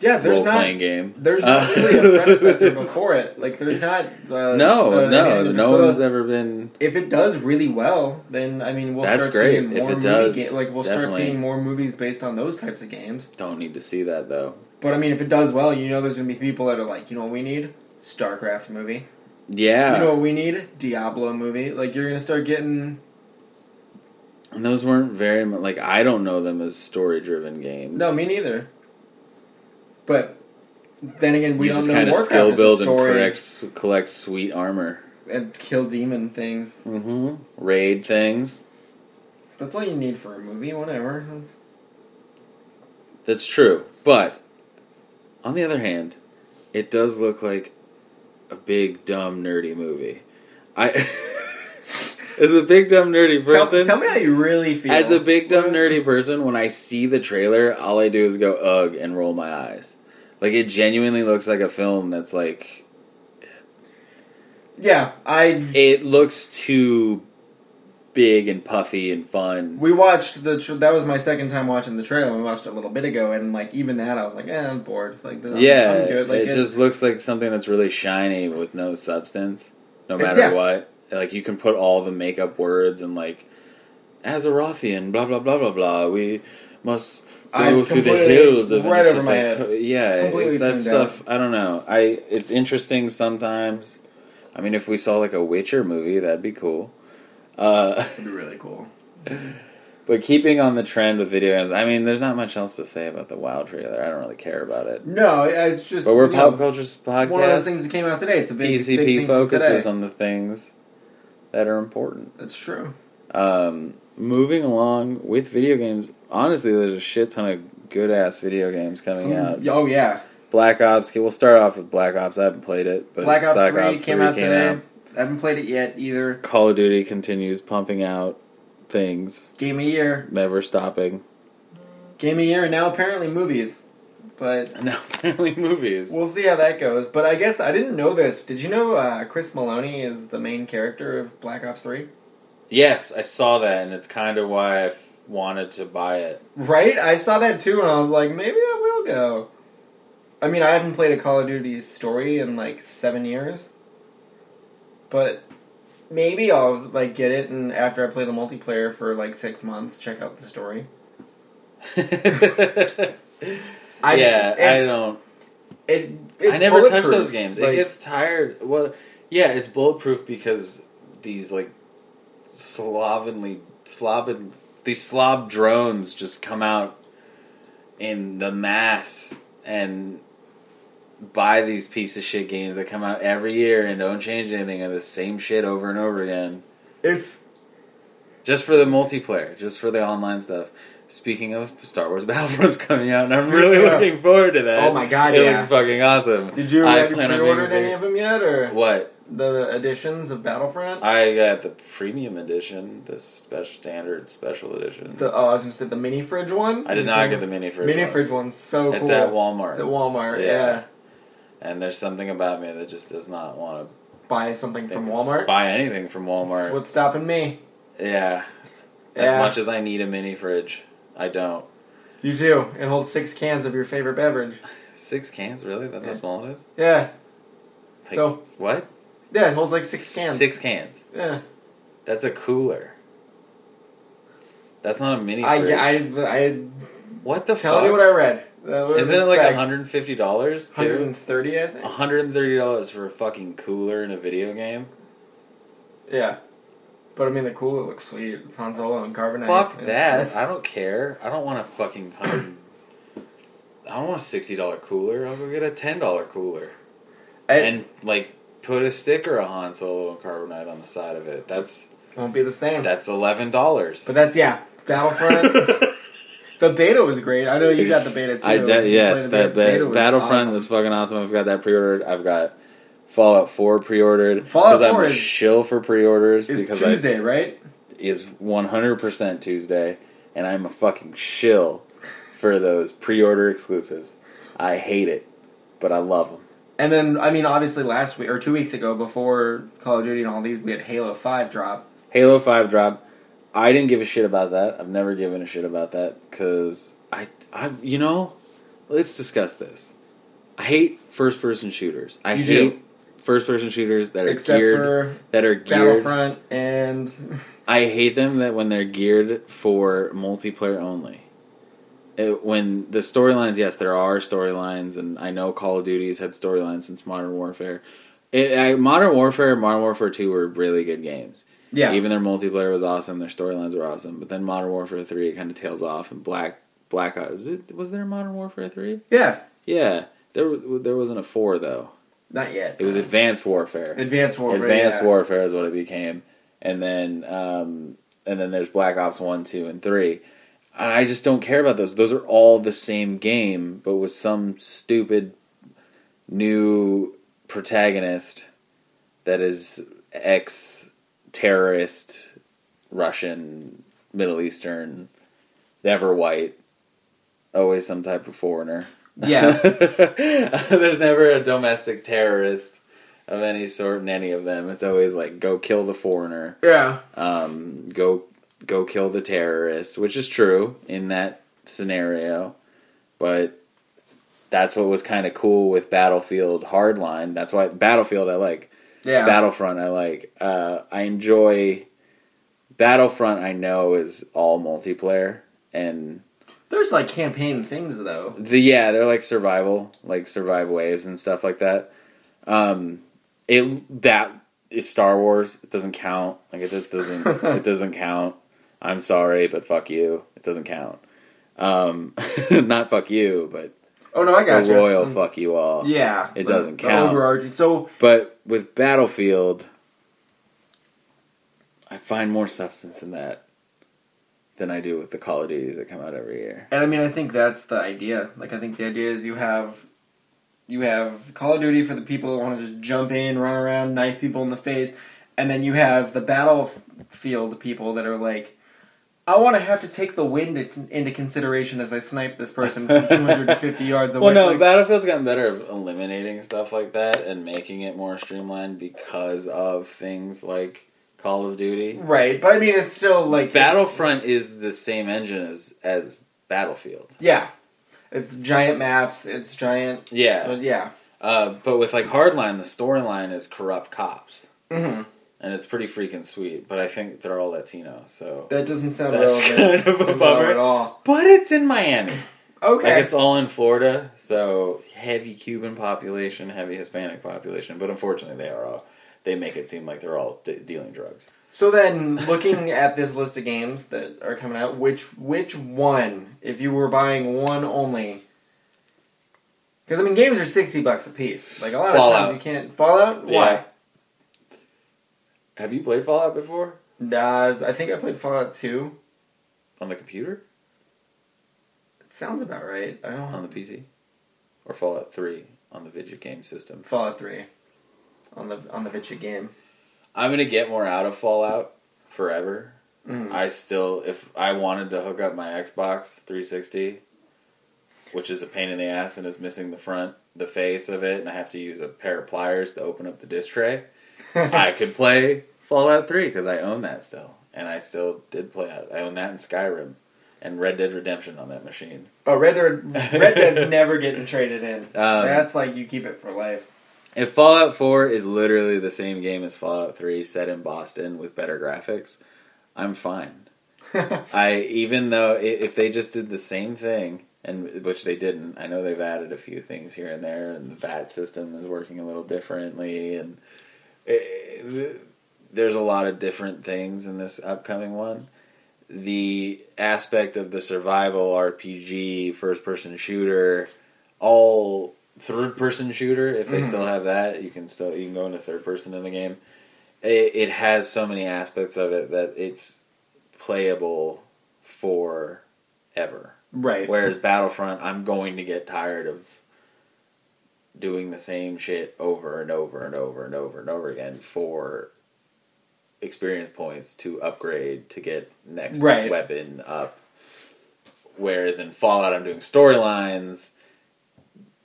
S2: yeah, there's
S1: role
S2: not
S1: playing game.
S2: there's not
S1: Uh,
S2: really a predecessor before it. Like there's not. Uh,
S1: no,
S2: uh,
S1: no,
S2: anything-
S1: no
S2: so
S1: one's ever been.
S2: If it does really well, then I mean we'll
S1: That's
S2: start
S1: great.
S2: seeing
S1: If
S2: more
S1: it
S2: movie
S1: does,
S2: ga- like we'll start seeing more movies based on those types of games.
S1: Don't need to see that though.
S2: But I mean, if it does well, you know, there's gonna be people that are like, you know, what we need StarCraft movie.
S1: Yeah,
S2: You know what we need? Diablo movie. Like you're gonna start getting.
S1: and those weren't very mu- like I don't know them as story driven games.
S2: No, me neither. But then again, we
S1: you
S2: don't
S1: just
S2: know
S1: kind of
S2: Warcraft
S1: skill
S2: is a
S1: build and
S2: story
S1: collect collect sweet armor.
S2: and kill demon things.
S1: Mm-hmm. Raid things.
S2: That's all you need for a movie. Whatever. That's,
S1: That's true. But on the other hand, it does look like a big dumb nerdy movie. I as a big dumb nerdy
S2: tell,
S1: person.
S2: tell me how you really feel.
S1: as a big dumb nerdy person, when I see the trailer, all I do is go ugh and roll my eyes. Like it genuinely looks like a film that's like
S2: Yeah, I.
S1: it looks too big and puffy and fun.
S2: We watched the. Tra- that was my second time watching the trailer. We watched it a little bit ago, and like even that, I was like, eh, I'm bored. Like, I'm,
S1: yeah,
S2: I'm good. Like,
S1: it just looks like something that's really shiny with no substance, no matter
S2: Yeah.
S1: what. Like you can put all the makeup words and like as Azerothian, blah blah blah blah blah. We must go
S2: I'm
S1: through the hills of
S2: right over my
S1: like,
S2: head.
S1: Yeah,
S2: Completely
S1: that stuff. I don't know. I it's interesting sometimes. I mean, if we saw like a Witcher movie, that'd be cool. Uh,
S2: It'd be really cool.
S1: but keeping on the trend with video games, I mean, there's not much else to say about the WoW trailer. I don't really care about it.
S2: No, it's just.
S1: But we're pop
S2: know,
S1: culture's podcast.
S2: One of those things that came out today. It's a big, big
S1: PCP
S2: thing from
S1: focuses on the things that are important.
S2: That's true.
S1: Um, moving along with video games, honestly, there's a shit ton of good ass video games coming
S2: Some-
S1: out.
S2: oh yeah,
S1: Black Ops. Okay, we'll start off with Black Ops. I haven't played it, but
S2: Black Ops Three came
S1: 3
S2: out today. I haven't played it yet either.
S1: Call of Duty continues pumping out things,
S2: Game of year,
S1: never stopping.
S2: game of year, and now apparently movies. But
S1: now apparently movies.
S2: we'll see how that goes. But I guess I didn't know this. Did you know uh, Chris Meloni is the main character of Black Ops Three?
S1: Yes, I saw that, and it's kind of why I f- wanted to buy it.
S2: Right? I saw that too, and I was like, maybe I will go. I mean, I haven't played a Call of Duty story in like seven years, but maybe I'll like get it, and after I play the multiplayer for like six months, check out the story. I
S1: yeah,
S2: just,
S1: I don't.
S2: It,
S1: I never touch those games.
S2: Like,
S1: it gets tired. Well, yeah, it's bulletproof because these like slovenly, slobbin, these slob drones just come out in the mass and buy these piece of shit games that come out every year and don't change anything and the same shit over and over again.
S2: it's
S1: Just for the multiplayer, just for the online stuff. Speaking of Star Wars Battlefront's coming out, and I'm really looking forward to that.
S2: Oh my God,
S1: it
S2: yeah.
S1: looks fucking awesome.
S2: Did you
S1: I
S2: have you pre-ordered any of them yet, or
S1: What?
S2: the editions of Battlefront?
S1: I got the premium edition, the special standard special edition.
S2: The oh, I was gonna say the mini fridge one.
S1: I did not get the mini fridge.
S2: mini
S1: one.
S2: fridge one's so
S1: It's
S2: cool.
S1: at Walmart.
S2: It's at Walmart.
S1: Yeah.
S2: Yeah.
S1: and there's something about me that just does not want to
S2: Buy something from Walmart.
S1: buy anything from
S2: That's
S1: Walmart.
S2: what's stopping me.
S1: yeah. As
S2: Yeah.
S1: much as I need a mini fridge, I don't.
S2: You too. It holds six cans of your favorite beverage.
S1: Six cans, really? That's how small it is.
S2: Yeah.
S1: Like,
S2: So
S1: what?
S2: yeah, it holds like six cans.
S1: Six cans.
S2: Yeah.
S1: That's a cooler. That's not a mini
S2: I,
S1: fridge.
S2: I I
S1: what the fuck?
S2: tell
S1: fuck?
S2: you what I read.
S1: Isn't it like hundred and fifty dollars?
S2: 130, I think.
S1: hundred and thirty dollars for a fucking cooler in a video game?
S2: Yeah. But I mean, the cooler looks sweet. It's Han Solo and carbonite.
S1: Fuck
S2: It's-
S1: that! I don't care. I don't want a fucking hundred. I don't want a sixty dollar cooler. I'll go get a ten dollar cooler
S2: It
S1: and like put a sticker of Han Solo and carbonite on the side of it. That's
S2: won't be the same.
S1: that's eleven dollars.
S2: But that's yeah. Battlefront. the beta was great. I know you got the beta too.
S1: I de- yes, that,
S2: the beta.
S1: that
S2: Beta was
S1: Battlefront
S2: awesome.
S1: is fucking awesome. I've got that pre-ordered. I've got Fallout Four pre-ordered.
S2: Fallout
S1: 'cause I'm
S2: 4
S1: a
S2: is-
S1: shill for pre-orders
S2: It's
S1: because
S2: Tuesday, right?
S1: Is one hundred percent Tuesday, and I'm a fucking shill for those pre-order exclusives. I hate it, but I love them.
S2: And then, I mean, obviously, last week or two weeks ago, before Call of Duty and all these, we had Halo Five drop.
S1: Halo Five drop. I didn't give a shit about that. I've never given a shit about that because I, I, you know, let's discuss this. I hate first-person shooters. I
S2: You
S1: hate
S2: do.
S1: First-person shooters that are
S2: Except
S1: geared
S2: for
S1: that are geared.
S2: Battlefront and
S1: I hate them that when they're geared for multiplayer only. It, when the storylines, yes, there are storylines, and I know Call of Duty's had storylines since Modern Warfare. It, I, Modern Warfare, and Modern Warfare Two were really good games.
S2: yeah,
S1: Even their multiplayer was awesome, their storylines were awesome. But then Modern Warfare Three, it kind of tails off, and Black Black Ops. Was, it, was there a Modern Warfare Three?
S2: yeah,
S1: Yeah, there there wasn't a four though.
S2: Not yet.
S1: It was Advanced Warfare.
S2: Advanced Warfare.
S1: Advanced
S2: yeah.
S1: Warfare is what it became, and then um, and then there's Black Ops One, Two, and Three. And I just don't care about those. Those are all the same game, but with some stupid new protagonist that is ex terrorist, Russian, Middle Eastern, never white, always some type of foreigner.
S2: Yeah.
S1: There's never a domestic terrorist of any sort in any of them. It's always like go kill the foreigner,
S2: Yeah,
S1: um, go go kill the terrorist, which is true in that scenario. But that's what was kind of cool with Battlefield Hardline. That's why Battlefield I like.
S2: yeah.
S1: Battlefront I like. Uh, I enjoy Battlefront. I know is all multiplayer and
S2: There's like campaign things though.
S1: the yeah they're like survival, like survive waves and stuff like that. Um, it that is Star Wars. It doesn't count. Like it just doesn't. it doesn't count. I'm sorry, but fuck you. It doesn't count. Um, not fuck you, but
S2: Oh no, I got
S1: the
S2: you.
S1: royal fuck you all.
S2: Yeah,
S1: It doesn't count.
S2: Overarching. So
S1: But with Battlefield, I find more substance in that than I do with the Call of Duties that come out every year.
S2: And I mean, I think that's the idea. Like, I think the idea is you have you have Call of Duty for the people that want to just jump in, run around, knife people in the face, and then you have the Battlefield people that are like, I want to have to take the wind into consideration as I snipe this person from 250 yards away.
S1: Well, no,
S2: Like,
S1: Battlefield's gotten better at eliminating stuff like that and making it more streamlined because of things like Call of Duty.
S2: right, but I mean, it's still like
S1: Battlefront is the same engine as as Battlefield.
S2: Yeah, it's giant maps. It's giant.
S1: Yeah,
S2: But yeah.
S1: uh, but with like Hardline, the storyline is corrupt cops,
S2: hmm
S1: and it's pretty freaking sweet. But I think they're all Latino, so
S2: That doesn't sound
S1: That's
S2: relevant
S1: kind of a bummer.
S2: at all.
S1: But it's in Miami.
S2: Okay.
S1: Like it's all in Florida, so heavy Cuban population, heavy Hispanic population. But unfortunately, they are all. They make it seem like they're all de- dealing drugs.
S2: So then, looking at this list of games that are coming out, which which one, if you were buying one only? Because I mean, games are sixty bucks a piece. Like a lot of times you can't Fallout. Why?
S1: Have you played Fallout before
S2: Nah, I think I played Fallout two.
S1: on the computer,
S2: It sounds about right. I don't
S1: on the PC, or Fallout Three on the video game system?
S2: Fallout three on the on the Vitcha game.
S1: I'm gonna get more out of Fallout forever.
S2: Mhm.
S1: I still, if I wanted to hook up my Xbox 360, which is a pain in the ass and is missing the front, the face of it, and I have to use a pair of pliers to open up the disc tray, I could play Fallout 3 because I own that still, and I still did play it. I own that in Skyrim and Red Dead Redemption on that machine.
S2: oh, Red Dead Red Dead's never getting traded in.
S1: Um,
S2: That's like you keep it for life.
S1: If Fallout 4 is literally the same game as Fallout 3 set in Boston with better graphics, I'm fine. I even though if they just did the same thing, and which they didn't, I know they've added a few things here and there, and the VATS system is working a little differently, and eh, there's a lot of different things in this upcoming one. The aspect of the survival RPG, first person shooter, all third person shooter. If they
S2: Mhm.
S1: still have that, you can still you can go into third person in the game. It, it has so many aspects of it that it's playable forever.
S2: right.
S1: Whereas Battlefront, I'm going to get tired of doing the same shit over and over and over and over and over again for experience points to upgrade to get next
S2: Right.
S1: weapon up. whereas in Fallout, I'm doing storylines,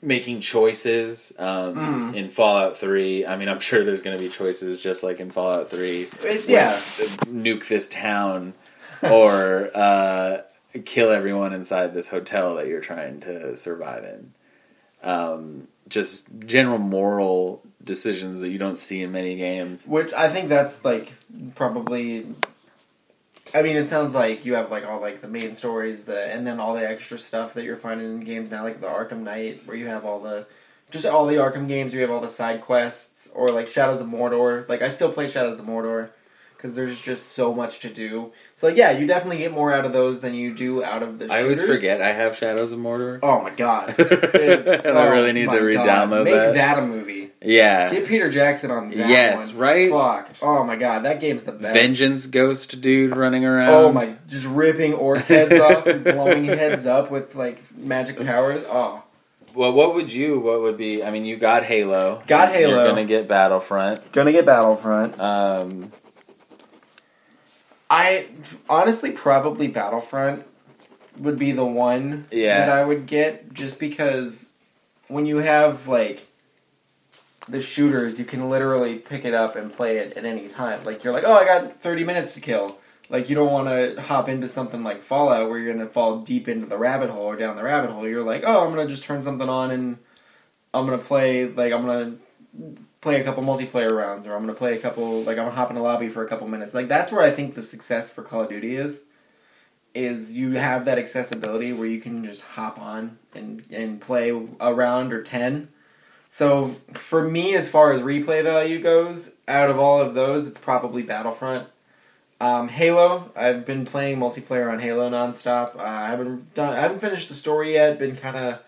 S1: making choices. Um,
S2: Mhm.
S1: In Fallout Three, I mean, I'm sure there's going to be choices just like in Fallout Three.
S2: Yeah.
S1: nuke this town or uh, kill everyone inside this hotel that you're trying to survive in. Um, just general moral decisions that you don't see in many games.
S2: Which I think that's like probably. I mean, it sounds like you have like all like the main stories, the and then all the extra stuff that you're finding in games now, like the Arkham Knight, where you have all the just all the Arkham games. Where you have all the side quests, or like Shadows of Mordor. Like I still play Shadows of Mordor because there's just so much to do. So like, yeah, you definitely get more out of those than you do out of the. Shooters.
S1: I always forget I have Shadows of Mordor.
S2: Oh my god!
S1: and I really oh need to
S2: Oh my God.
S1: re-download
S2: Make
S1: that.
S2: that a movie.
S1: Yeah.
S2: Get Peter Jackson on that
S1: Yes,
S2: one.
S1: right?
S2: Fuck. Oh my god, that game's the best.
S1: Vengeance Ghost dude running around.
S2: Oh my, just ripping orc heads off and blowing heads up with like magic powers. Oh,
S1: Well, what would you? What would be? I mean, you got Halo.
S2: Got
S1: You're
S2: Halo.
S1: gonna get Battlefront.
S2: gonna get Battlefront.
S1: Um,
S2: I honestly probably Battlefront would be the one
S1: Yeah.
S2: that I would get just because when you have like the shooters, you can literally pick it up and play it at any time. Like you're like, oh, I got 30 minutes to kill. Like you don't want to hop into something like Fallout where you're gonna fall deep into the rabbit hole or down the rabbit hole. You're like, oh, I'm gonna just turn something on and I'm gonna play like I'm gonna play a couple multiplayer rounds or I'm gonna play a couple like I'm gonna hop in a lobby for a couple minutes. Like that's where I think the success for Call of Duty is. Is you have that accessibility where you can just hop on and and play a round or ten. So for me, as far as replay value goes, out of all of those, it's probably Battlefront. Um, Halo, I've been playing multiplayer on Halo nonstop. Uh, I haven't done, I haven't finished the story yet. Been kind of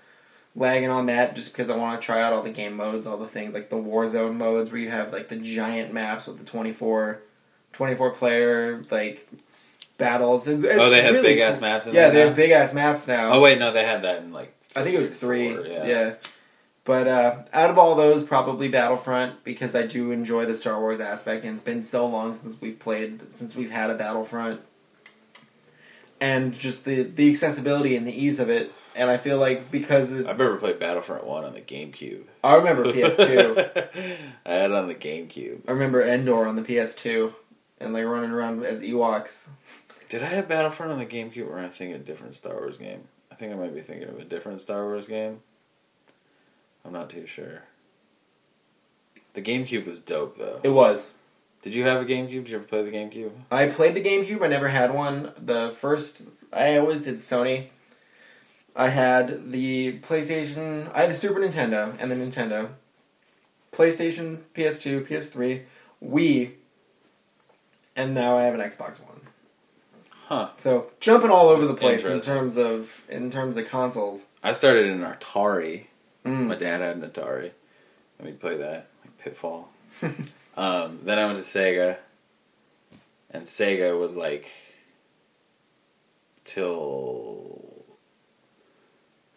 S2: lagging on that just because I want to try out all the game modes, all the things like the Warzone modes where you have like the giant maps with the 24, 24 player like battles. It's, it's
S1: oh, they have
S2: really
S1: big ass maps. In
S2: Yeah, they
S1: now?
S2: have big ass maps now.
S1: Oh wait, no, they had that in like.
S2: I think it was three.
S1: four,
S2: yeah. But uh, out of all those, probably Battlefront because I do enjoy the Star Wars aspect, and it's been so long since we've played, since we've had a Battlefront, and just the the accessibility and the ease of it. And I feel like because it,
S1: I've never played Battlefront One on the GameCube.
S2: I remember PS2,
S1: I had it on the GameCube.
S2: I remember Endor on the PS2, and like running around as Ewoks.
S1: Did I have Battlefront on the GameCube, or am I thinking a different Star Wars game? I think I might be thinking of a different Star Wars game. I'm not too sure. The GameCube was dope though.
S2: It was.
S1: Did you have a GameCube? Did you ever play the GameCube?
S2: I played the GameCube. I never had one. The first, I always did Sony. I had the PlayStation. I had the Super Nintendo and the Nintendo. PlayStation, PS2, PS3, Wii, and now I have an Xbox One.
S1: Huh.
S2: So jumping all over the place in terms of in terms of consoles.
S1: I started in Atari. My
S2: Mm.
S1: dad had an Atari. Let me play that like Pitfall. um, then I went to Sega, and Sega was like till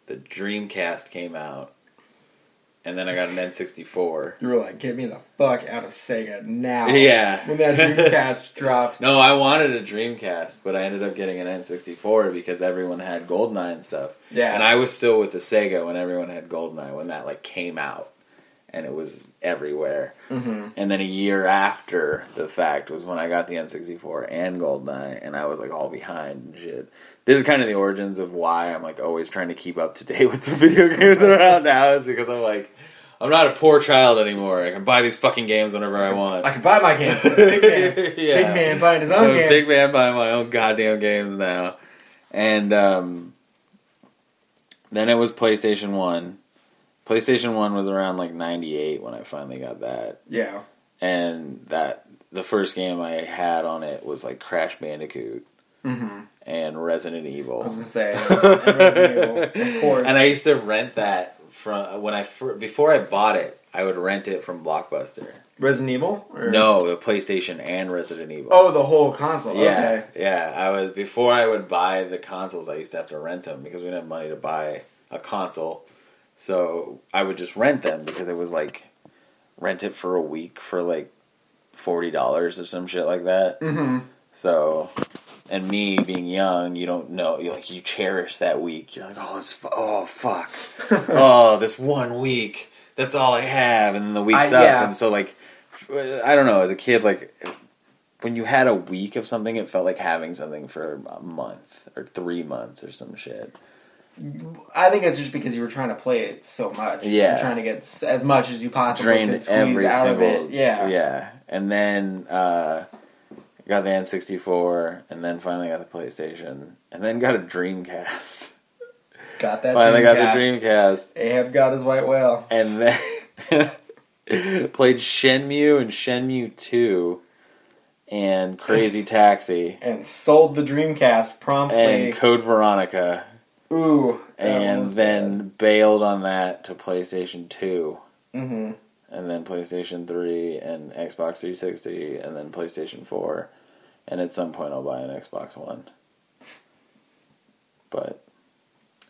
S1: the Dreamcast came out, and then I got an N64.
S2: You were like, get me the fuck out of Sega now.
S1: Yeah.
S2: When that Dreamcast dropped.
S1: No, I wanted a Dreamcast, but I ended up getting an N64 because everyone had GoldenEye and stuff.
S2: Yeah.
S1: And I was still with the Sega when everyone had GoldenEye when that like came out, and it was everywhere.
S2: hmm
S1: And then a year after the fact was when I got the N64 and GoldenEye, and I was like all behind and shit. This is kind of the origins of why I'm like always trying to keep up to date with the video games that are out now. Is because I'm like, I'm not a poor child anymore. I can buy these fucking games whenever I want.
S2: I can buy my games. Big man.
S1: yeah.
S2: Big man buying his own games.
S1: big man buying my own goddamn games now. And um, then it was PlayStation 1. PlayStation 1 was around like 98 when I finally got that.
S2: Yeah.
S1: And that the first game I had on it was like Crash Bandicoot
S2: Mm-hmm.
S1: and Resident Evil.
S2: I was gonna say, Evil, of course.
S1: And I used to rent that from when I fir- before I bought it, I would rent it from Blockbuster.
S2: Resident Evil? Or?
S1: No, the PlayStation and Resident Evil.
S2: Oh, the whole console.
S1: Yeah,
S2: Okay.
S1: yeah. I was before I would buy the consoles. I used to have to rent them because we didn't have money to buy a console. So I would just rent them because it was like rent it for a week for like forty dollars or some shit like that.
S2: Mm-hmm.
S1: So and me being young, you don't know. You like you cherish that week. You're like, oh, it's fu- oh fuck, oh this one week. That's all I have, and then the week's
S2: I-
S1: up,
S2: yeah.
S1: and so like, I don't know. As a kid, like when you had a week of something, it felt like having something for a month or three months or some shit.
S2: I think it's just because you were trying to play it so much.
S1: Yeah.
S2: You're trying to get as much as you possibly
S1: Drained
S2: could squeeze
S1: every
S2: out
S1: single
S2: of it. Yeah.
S1: yeah, and then uh, got the N64, and then finally got the PlayStation, and then got a Dreamcast.
S2: Got that.
S1: finally got the
S2: Dreamcast.
S1: Dreamcast.
S2: Ahab got his white whale.
S1: and then played Shenmue and Shenmue Two, and Crazy Taxi,
S2: And sold the Dreamcast promptly.
S1: and Code Veronica,
S2: Ooh.
S1: and then bailed on that to PlayStation Two,
S2: bad.
S1: And then PlayStation Three, and Xbox 360, and then PlayStation Four, and at some point I'll buy an Xbox One. But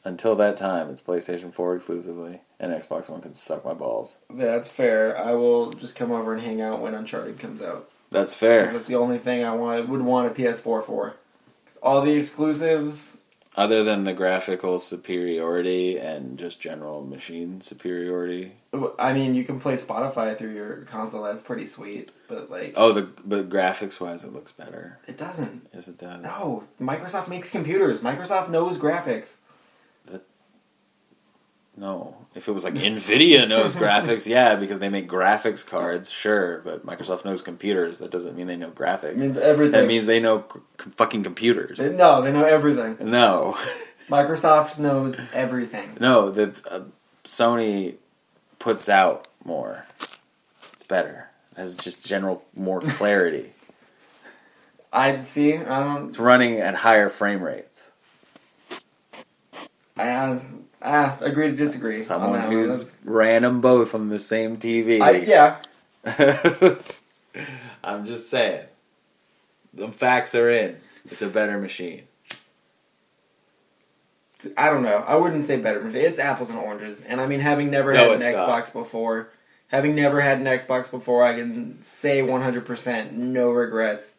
S1: until that time, it's PlayStation Four exclusively, and Xbox One can suck my balls.
S2: That's fair. I will just come over and hang out when Uncharted comes out.
S1: That's fair.
S2: That's the only thing I want would want a PS4 for. all the exclusives.
S1: Other than the graphical superiority and just general machine superiority.
S2: I mean, you can play Spotify through your console. That's pretty sweet. But like,
S1: Oh, the but graphics wise, it looks better.
S2: it doesn't.
S1: Yes, it does.
S2: No, Microsoft makes computers. Microsoft knows graphics.
S1: No, if it was like Nvidia knows graphics, yeah, because they make graphics cards, sure. But Microsoft knows computers. That doesn't mean they know
S2: It
S1: graphics.
S2: means everything.
S1: That means they know c- fucking computers.
S2: They- no, they know everything.
S1: No,
S2: Microsoft knows everything.
S1: no. The uh, Sony puts out more. It's better. It has just general more clarity.
S2: I'd see. I don't.
S1: it's running at higher frame rates.
S2: I ah, agree to disagree.
S1: Someone
S2: one.
S1: who's
S2: That's-
S1: ran them both on the same TV.
S2: I, yeah,
S1: I'm just saying. The facts are in. It's a better machine.
S2: I don't know. I wouldn't say better. It's apples and oranges. And I mean, having never
S1: No,
S2: had an
S1: it's not.
S2: Xbox before, having never had an Xbox before, I can say 100% no regrets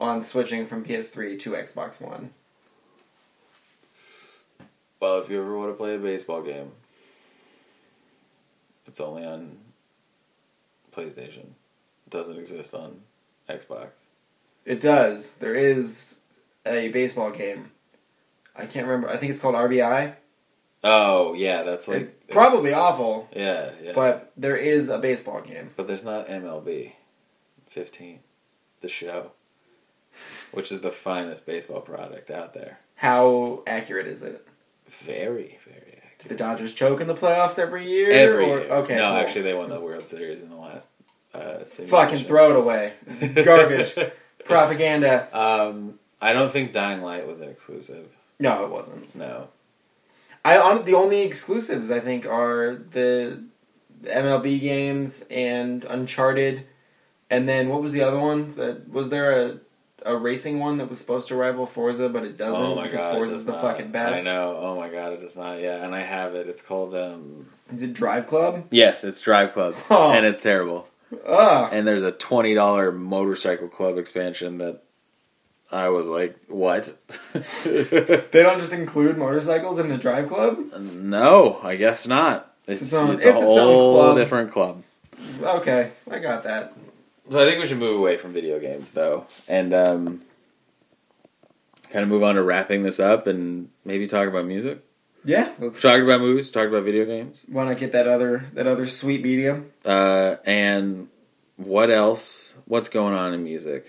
S2: on switching from PS3 to Xbox One.
S1: Well, if you ever want to play a baseball game, it's only on PlayStation. It doesn't exist on Xbox.
S2: It does. There is a baseball game. I can't remember. I think it's called RBI.
S1: Oh yeah, that's like
S2: It- probably awful,
S1: yeah, yeah. But,
S2: but there is a baseball game.
S1: But there's not MLB 15, the show, which is the finest baseball product out there.
S2: How accurate is it?
S1: Very, very
S2: The. Dodgers choke in the playoffs every year.
S1: Every
S2: or-
S1: year.
S2: Okay.
S1: No,
S2: cool.
S1: actually, they won the World Series in the last. Uh,
S2: Fucking throw it away. Garbage. Propaganda.
S1: um, I don't think Dying Light was an exclusive.
S2: No, it wasn't.
S1: No.
S2: I on the only exclusives I think are the MLB games and Uncharted, and then what was the other one? That was there a a racing one that was supposed to rival Forza, but it doesn't
S1: oh my
S2: because
S1: god, it
S2: Forza's the
S1: not.
S2: fucking best.
S1: I know. Oh my god, it does not. Yeah, and I have it. It's called. um
S2: Is it Drive Club?
S1: Yes, it's Drive Club,
S2: Oh.
S1: and it's terrible.
S2: Ugh.
S1: And there's a twenty dollar motorcycle club expansion that I was like, what?
S2: They don't just include motorcycles in the Drive Club.
S1: no, I guess not. It's,
S2: its own-
S1: it's a
S2: it's its own
S1: whole
S2: club.
S1: different club.
S2: Okay, I got that.
S1: So I think we should move away from video games, though, and um, kind of move on to wrapping this up, and maybe talk about music.
S2: Yeah,
S1: We've talked about movies, talked about video games,
S2: want to get that other that other sweet medium.
S1: uh, and what else? What's going on in music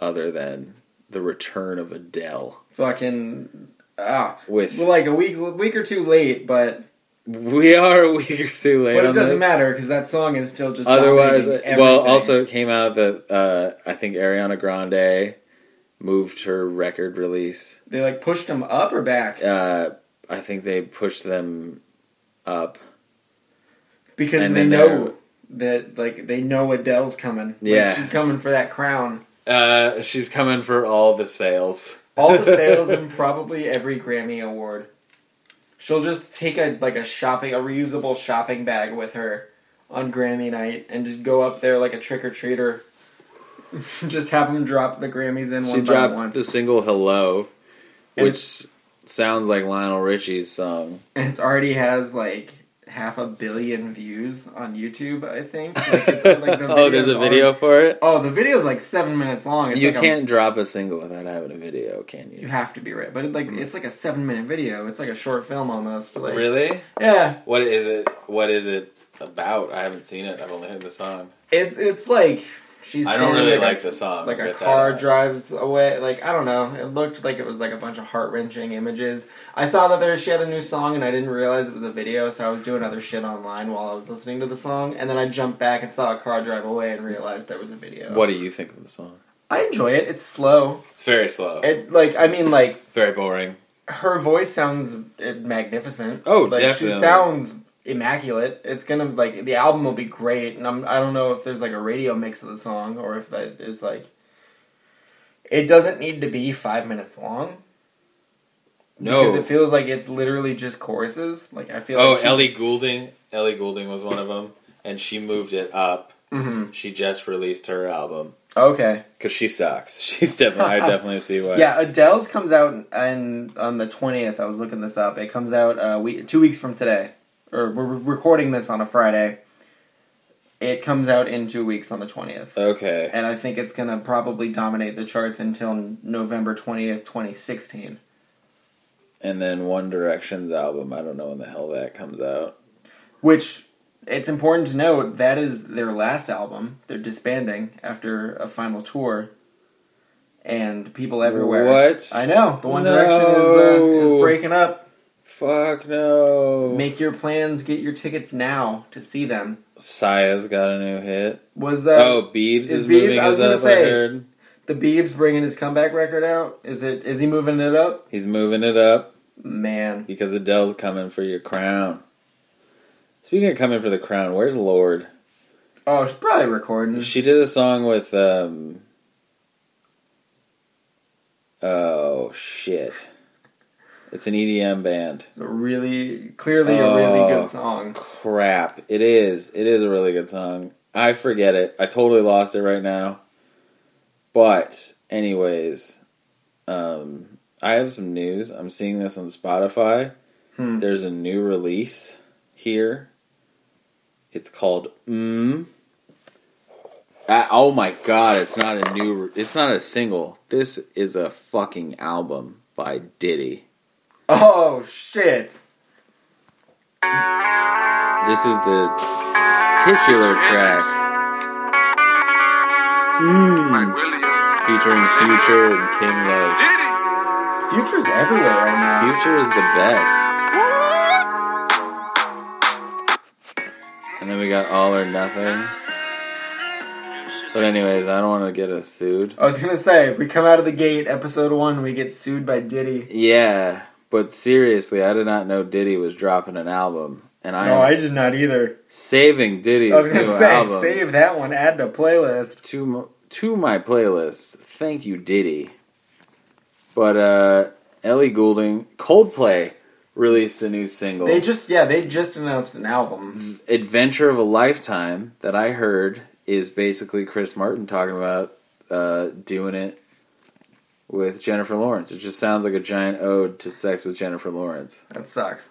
S1: other than the return of Adele?
S2: Fucking ah,
S1: With
S2: like a week week or two late, but
S1: we are a week or two late.
S2: but it doesn't
S1: this.
S2: matter because that song is still just
S1: Otherwise, well, also it came out that uh, I think Ariana Grande moved her record release.
S2: they like pushed them up or back
S1: Uh, I think they pushed them up.
S2: because
S1: and
S2: they know that like they know Adele's coming. Like,
S1: Yeah.
S2: she's coming for that crown.
S1: Uh, she's coming for all the sales.
S2: All the sales and probably every Grammy award. She'll just take a like a shopping a reusable shopping bag with her on Grammy night and just go up there like a trick or treater Just have them drop the Grammys in
S1: She
S2: one by
S1: dropped
S2: one.
S1: the single "Hello,"
S2: And
S1: which sounds like Lionel Richie's song.
S2: And it already has like half a billion views on YouTube, I think. Like, it's, like, the
S1: oh, there's a
S2: are-
S1: video for it.
S2: Oh, the video's like seven minutes long. It's
S1: you
S2: like
S1: can't drop a single without having a video, can
S2: you
S1: you?
S2: have to be right, but it, like hmm. it's like a seven minute video. It's like a short film almost. Like,
S1: Really?
S2: Yeah.
S1: What is it? What is it about? I haven't seen it. I've only heard the song.
S2: It, it's like she's.
S1: I don't really
S2: like
S1: like the song.
S2: like a
S1: Get that
S2: car drives away. Like I don't know. It looked like it was like a bunch of heart wrenching images. I saw that there she had a new song, and I didn't realize it was a video. So I was doing other shit online while I was listening to the song, and then I jumped back and saw a car drive away and realized there was a video.
S1: What do you think of the song?
S2: I enjoy it. It's slow.
S1: It's very slow.
S2: It like I mean like
S1: very boring.
S2: her voice sounds uh, magnificent.
S1: Oh,
S2: like,
S1: definitely.
S2: She sounds immaculate. It's gonna like the album will be great, and I'm I don't know if there's like a radio mix of the song or if that is like. It doesn't need to be five minutes long.
S1: No.
S2: because it feels like it's literally just choruses. Like I feel.
S1: Oh,
S2: like
S1: Ellie
S2: just-
S1: Goulding. Ellie Goulding was one of them, and she moved it up.
S2: Mhm.
S1: She just released her album
S2: Okay.
S1: because she sucks. She's definitely. I definitely see why.
S2: Yeah, Adele's comes out and on the twentieth. I was looking this up. It comes out uh, we, two weeks from today, or we're recording this on a Friday. It comes out in two weeks on the twentieth,
S1: Okay.
S2: and I think it's gonna probably dominate the charts until November twentieth, twenty sixteen.
S1: And then One Direction's album. I don't know when the hell that comes out.
S2: Which it's important to note that is their last album. They're disbanding after a final tour, and people everywhere.
S1: What?
S2: I know the One
S1: No.
S2: Direction is uh, is breaking up.
S1: Fuck no.
S2: Make your plans. Get your tickets now to see them.
S1: Saya's got a new hit.
S2: Was that?
S1: oh, Biebs
S2: is
S1: is,
S2: Biebs-
S1: moving
S2: I was
S1: us
S2: gonna
S1: up.
S2: say-
S1: I heard
S2: the Biebs bringing his comeback record out? Is it? Is he moving it up?
S1: he's moving it up
S2: Man,
S1: because Adele's coming for your crown. Speaking of coming for the crown, where's Lorde?
S2: oh, she's probably recording.
S1: She did a song with um. Oh shit! It's an EDM band.
S2: It's a really, clearly a really
S1: Oh.
S2: good song.
S1: Crap! It is. It is a really good song. I forget it. I totally lost it right now. But anyways, um, I have some news. I'm seeing this on Spotify.
S2: Hmm.
S1: There's a new release here. It's called Mm. Ah, oh my god! It's not a new. It's not a single. This is a fucking album by Diddy.
S2: Oh shit!
S1: This is the titular track. Mm. Featuring Future and King Los.
S2: Future's everywhere right now.
S1: Future is the best. And then we got All or Nothing. But anyways, I don't want to get us sued.
S2: I was gonna say, we come out of the gate, episode one, we get sued by Diddy.
S1: Yeah, but seriously, I did not know Diddy was dropping an album, and I
S2: no, I did not either.
S1: saving Diddy's
S2: I was gonna say,
S1: album
S2: save that one, add to playlist.
S1: to to my playlist. Thank you, Diddy. But uh, Ellie Goulding, Coldplay released a new single.
S2: They just, yeah, they just announced an album.
S1: Adventure of a Lifetime that I heard is basically Chris Martin talking about uh, doing it with Jennifer Lawrence. It just sounds like a giant ode to sex with Jennifer Lawrence.
S2: That sucks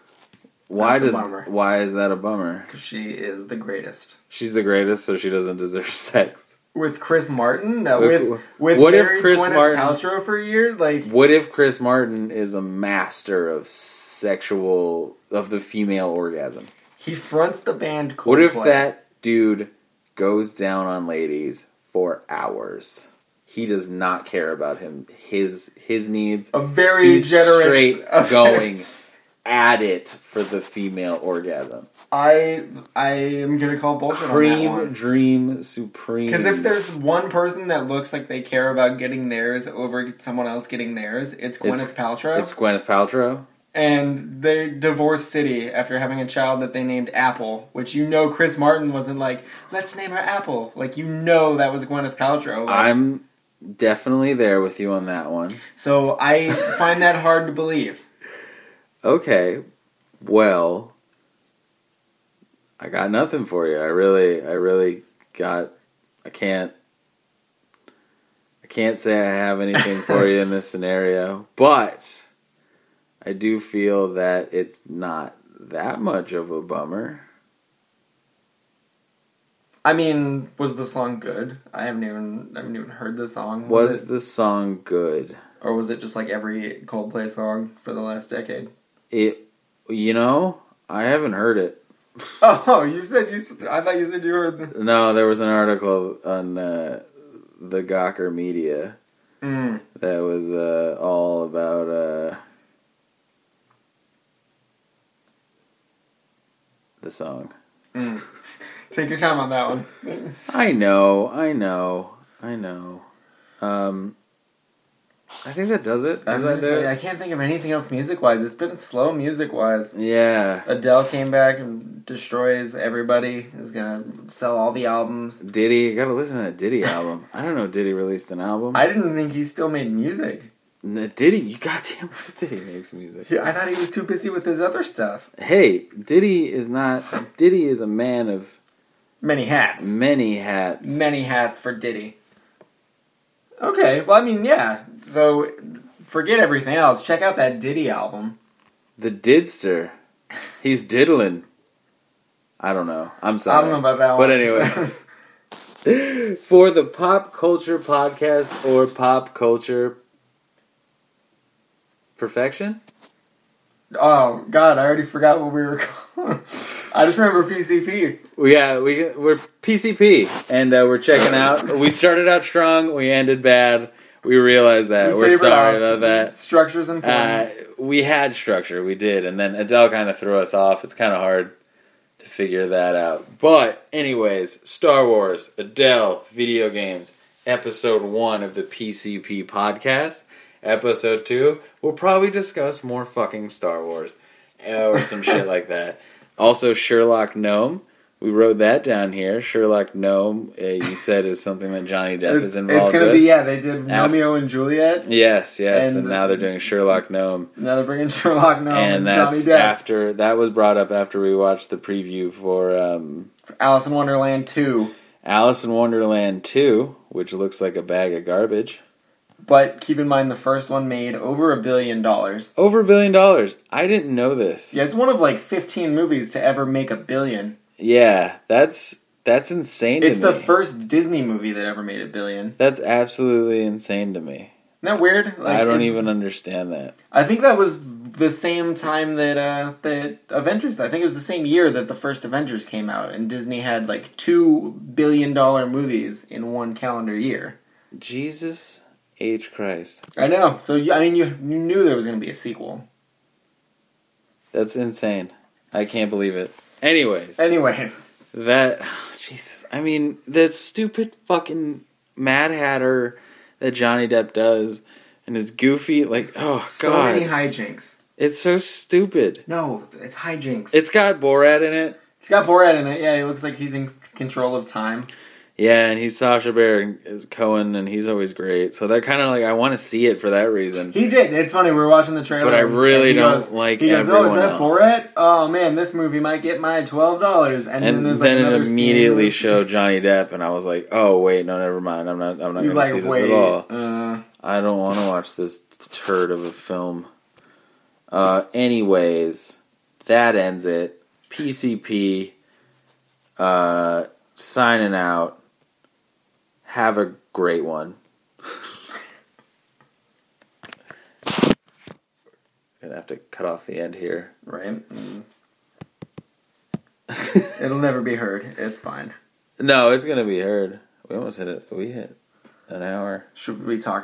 S1: Why
S2: That's a
S1: does
S2: bummer.
S1: why is that a bummer?
S2: because she is the greatest.
S1: She's the greatest, so she doesn't deserve sex.
S2: With Chris Martin, no,
S1: With-
S2: with with
S1: what if Chris
S2: Gwyneth
S1: Martin-
S2: Paltrow for years? like
S1: What if Chris Martin is a master of sexual of the female orgasm?
S2: he fronts the band. Coldplay.
S1: What if that dude goes down on ladies for hours? He does not care about him his his needs.
S2: a very
S1: He's
S2: generous
S1: straight going at it for the female orgasm.
S2: I I am gonna call bullshit on that one.
S1: dream supreme.
S2: Because if there's one person that looks like they care about getting theirs over someone else getting theirs, it's Gwyneth
S1: It's-
S2: Paltrow.
S1: it's Gwyneth Paltrow.
S2: and they divorced City after having a child that they named Apple, which you know Chris Martin wasn't like, let's name her Apple. Like you know that was Gwyneth Paltrow. Like,
S1: I'm definitely there with you on that one.
S2: so I find that hard to believe.
S1: Okay, well, I got nothing for you. I really, I really got. I can't. I can't say I have anything for you in this scenario, but I do feel that it's not that much of a bummer.
S2: I mean, was the song good? I haven't even I haven't even heard the song.
S1: Was
S2: it,
S1: the song good?
S2: or was it just like every Coldplay song for the last decade?
S1: It, you know, I haven't heard it.
S2: Oh, you said you. I thought you said you heard. The,
S1: No, there was an article on uh, the Gawker Media
S2: mm.
S1: that was uh, all about uh, the song.
S2: Mm. Take your time on that one.
S1: I know, I know, I know. Um, I think that does it.
S2: I,
S1: that
S2: say. I can't think of anything else music wise. It's been slow music wise.
S1: Yeah,
S2: Adele came back and destroys everybody. Is gonna sell all the albums.
S1: Diddy. You gotta listen to that Diddy album. I don't know. Diddy released an album.
S2: I didn't think he still made music.
S1: N- Diddy, you goddamn right. Diddy makes music.
S2: Yeah, I thought he was too busy with his other stuff.
S1: Hey, Diddy is not. Diddy is a man of
S2: Many hats.
S1: many hats.
S2: Many hats for Diddy. Okay, well, I mean, yeah. So, forget everything else. Check out that Diddy album.
S1: The Didster. He's diddling. I don't know. I'm sorry.
S2: I don't know about that one.
S1: But anyway. For the pop culture podcast or pop culture perfection?
S2: oh, God, I already forgot what we were calling. I just remember PCP.
S1: We yeah, we we're PCP and uh, we're checking out. We started out strong, we ended bad. We realized that.
S2: We
S1: We're
S2: tapered
S1: sorry about that.
S2: Structure's and
S1: Uh, we had structure, we did, and then Adele kind of threw us off. It's kind of hard to figure that out. But anyways, Star Wars, Adele, video games, episode one of the PCP podcast. Episode two, we'll probably discuss more fucking Star Wars or some shit like that. Also, Sherlock Gnome. We wrote that down here. Sherlock Gnome, uh, you said, is something that Johnny Depp is involved in.
S2: it's gonna be, yeah, they did Gnomeo and Juliet.
S1: Yes, yes, and,
S2: And-
S1: now they're doing Sherlock Gnome,
S2: Now they're bringing Sherlock Gnome
S1: and
S2: and Johnny Depp.
S1: after that was brought up after we watched the preview for um,
S2: Alice in Wonderland 2.
S1: Alice in Wonderland Two, which looks like a bag of garbage.
S2: But keep in mind, the first one made over a billion dollars.
S1: Over a billion dollars. I didn't know this.
S2: Yeah, it's one of like 15 movies to ever make a billion.
S1: Yeah, that's that's insane.
S2: It's the
S1: me.
S2: first Disney movie that ever made a billion.
S1: That's absolutely insane to me.
S2: Isn't that weird?
S1: I don't even understand that.
S2: I think that was the same time that uh, that Avengers. I think it was the same year that the first Avengers came out, and Disney had like two billion dollar movies in one calendar year.
S1: Jesus H Christ.
S2: I know. So I mean, you you knew there was going to be a sequel.
S1: That's insane. I can't believe it. Anyways,
S2: Anyways,
S1: that Jesus. I mean, that stupid fucking Mad Hatter that Johnny Depp does and his goofy like oh
S2: so
S1: god.
S2: many hijinks.
S1: it's so stupid.
S2: No, it's hijinks.
S1: It's got Borat in it.
S2: It's got Borat in it. Yeah, he looks like he's in control of time.
S1: Yeah, and he's Sacha Baron is Cohen, and he's always great. So they're kind of like I want to see it for that reason.
S2: He did. It's funny. We were watching the trailer,
S1: But I really don't
S2: goes-
S1: like
S2: He goes, "Oh, is that
S1: else."
S2: Borat? Oh man, this movie might get my twelve dollars." And, then
S1: and
S2: there's
S1: then
S2: like
S1: it immediately
S2: scene.
S1: showed Johnny Depp, and I was like, "Oh wait, no, never mind. I'm not. I'm not going to
S2: like,
S1: see this
S2: "Wait,
S1: at all.
S2: uh,
S1: I don't want to watch this turd of a film." Uh, anyways, that ends it. PCP. Uh, signing out. Have a great one. Gonna have to cut off the end here.
S2: right? Mm. It'll never be heard. It's fine.
S1: No, it's gonna be heard. We almost hit it. We hit an hour.
S2: Should we talk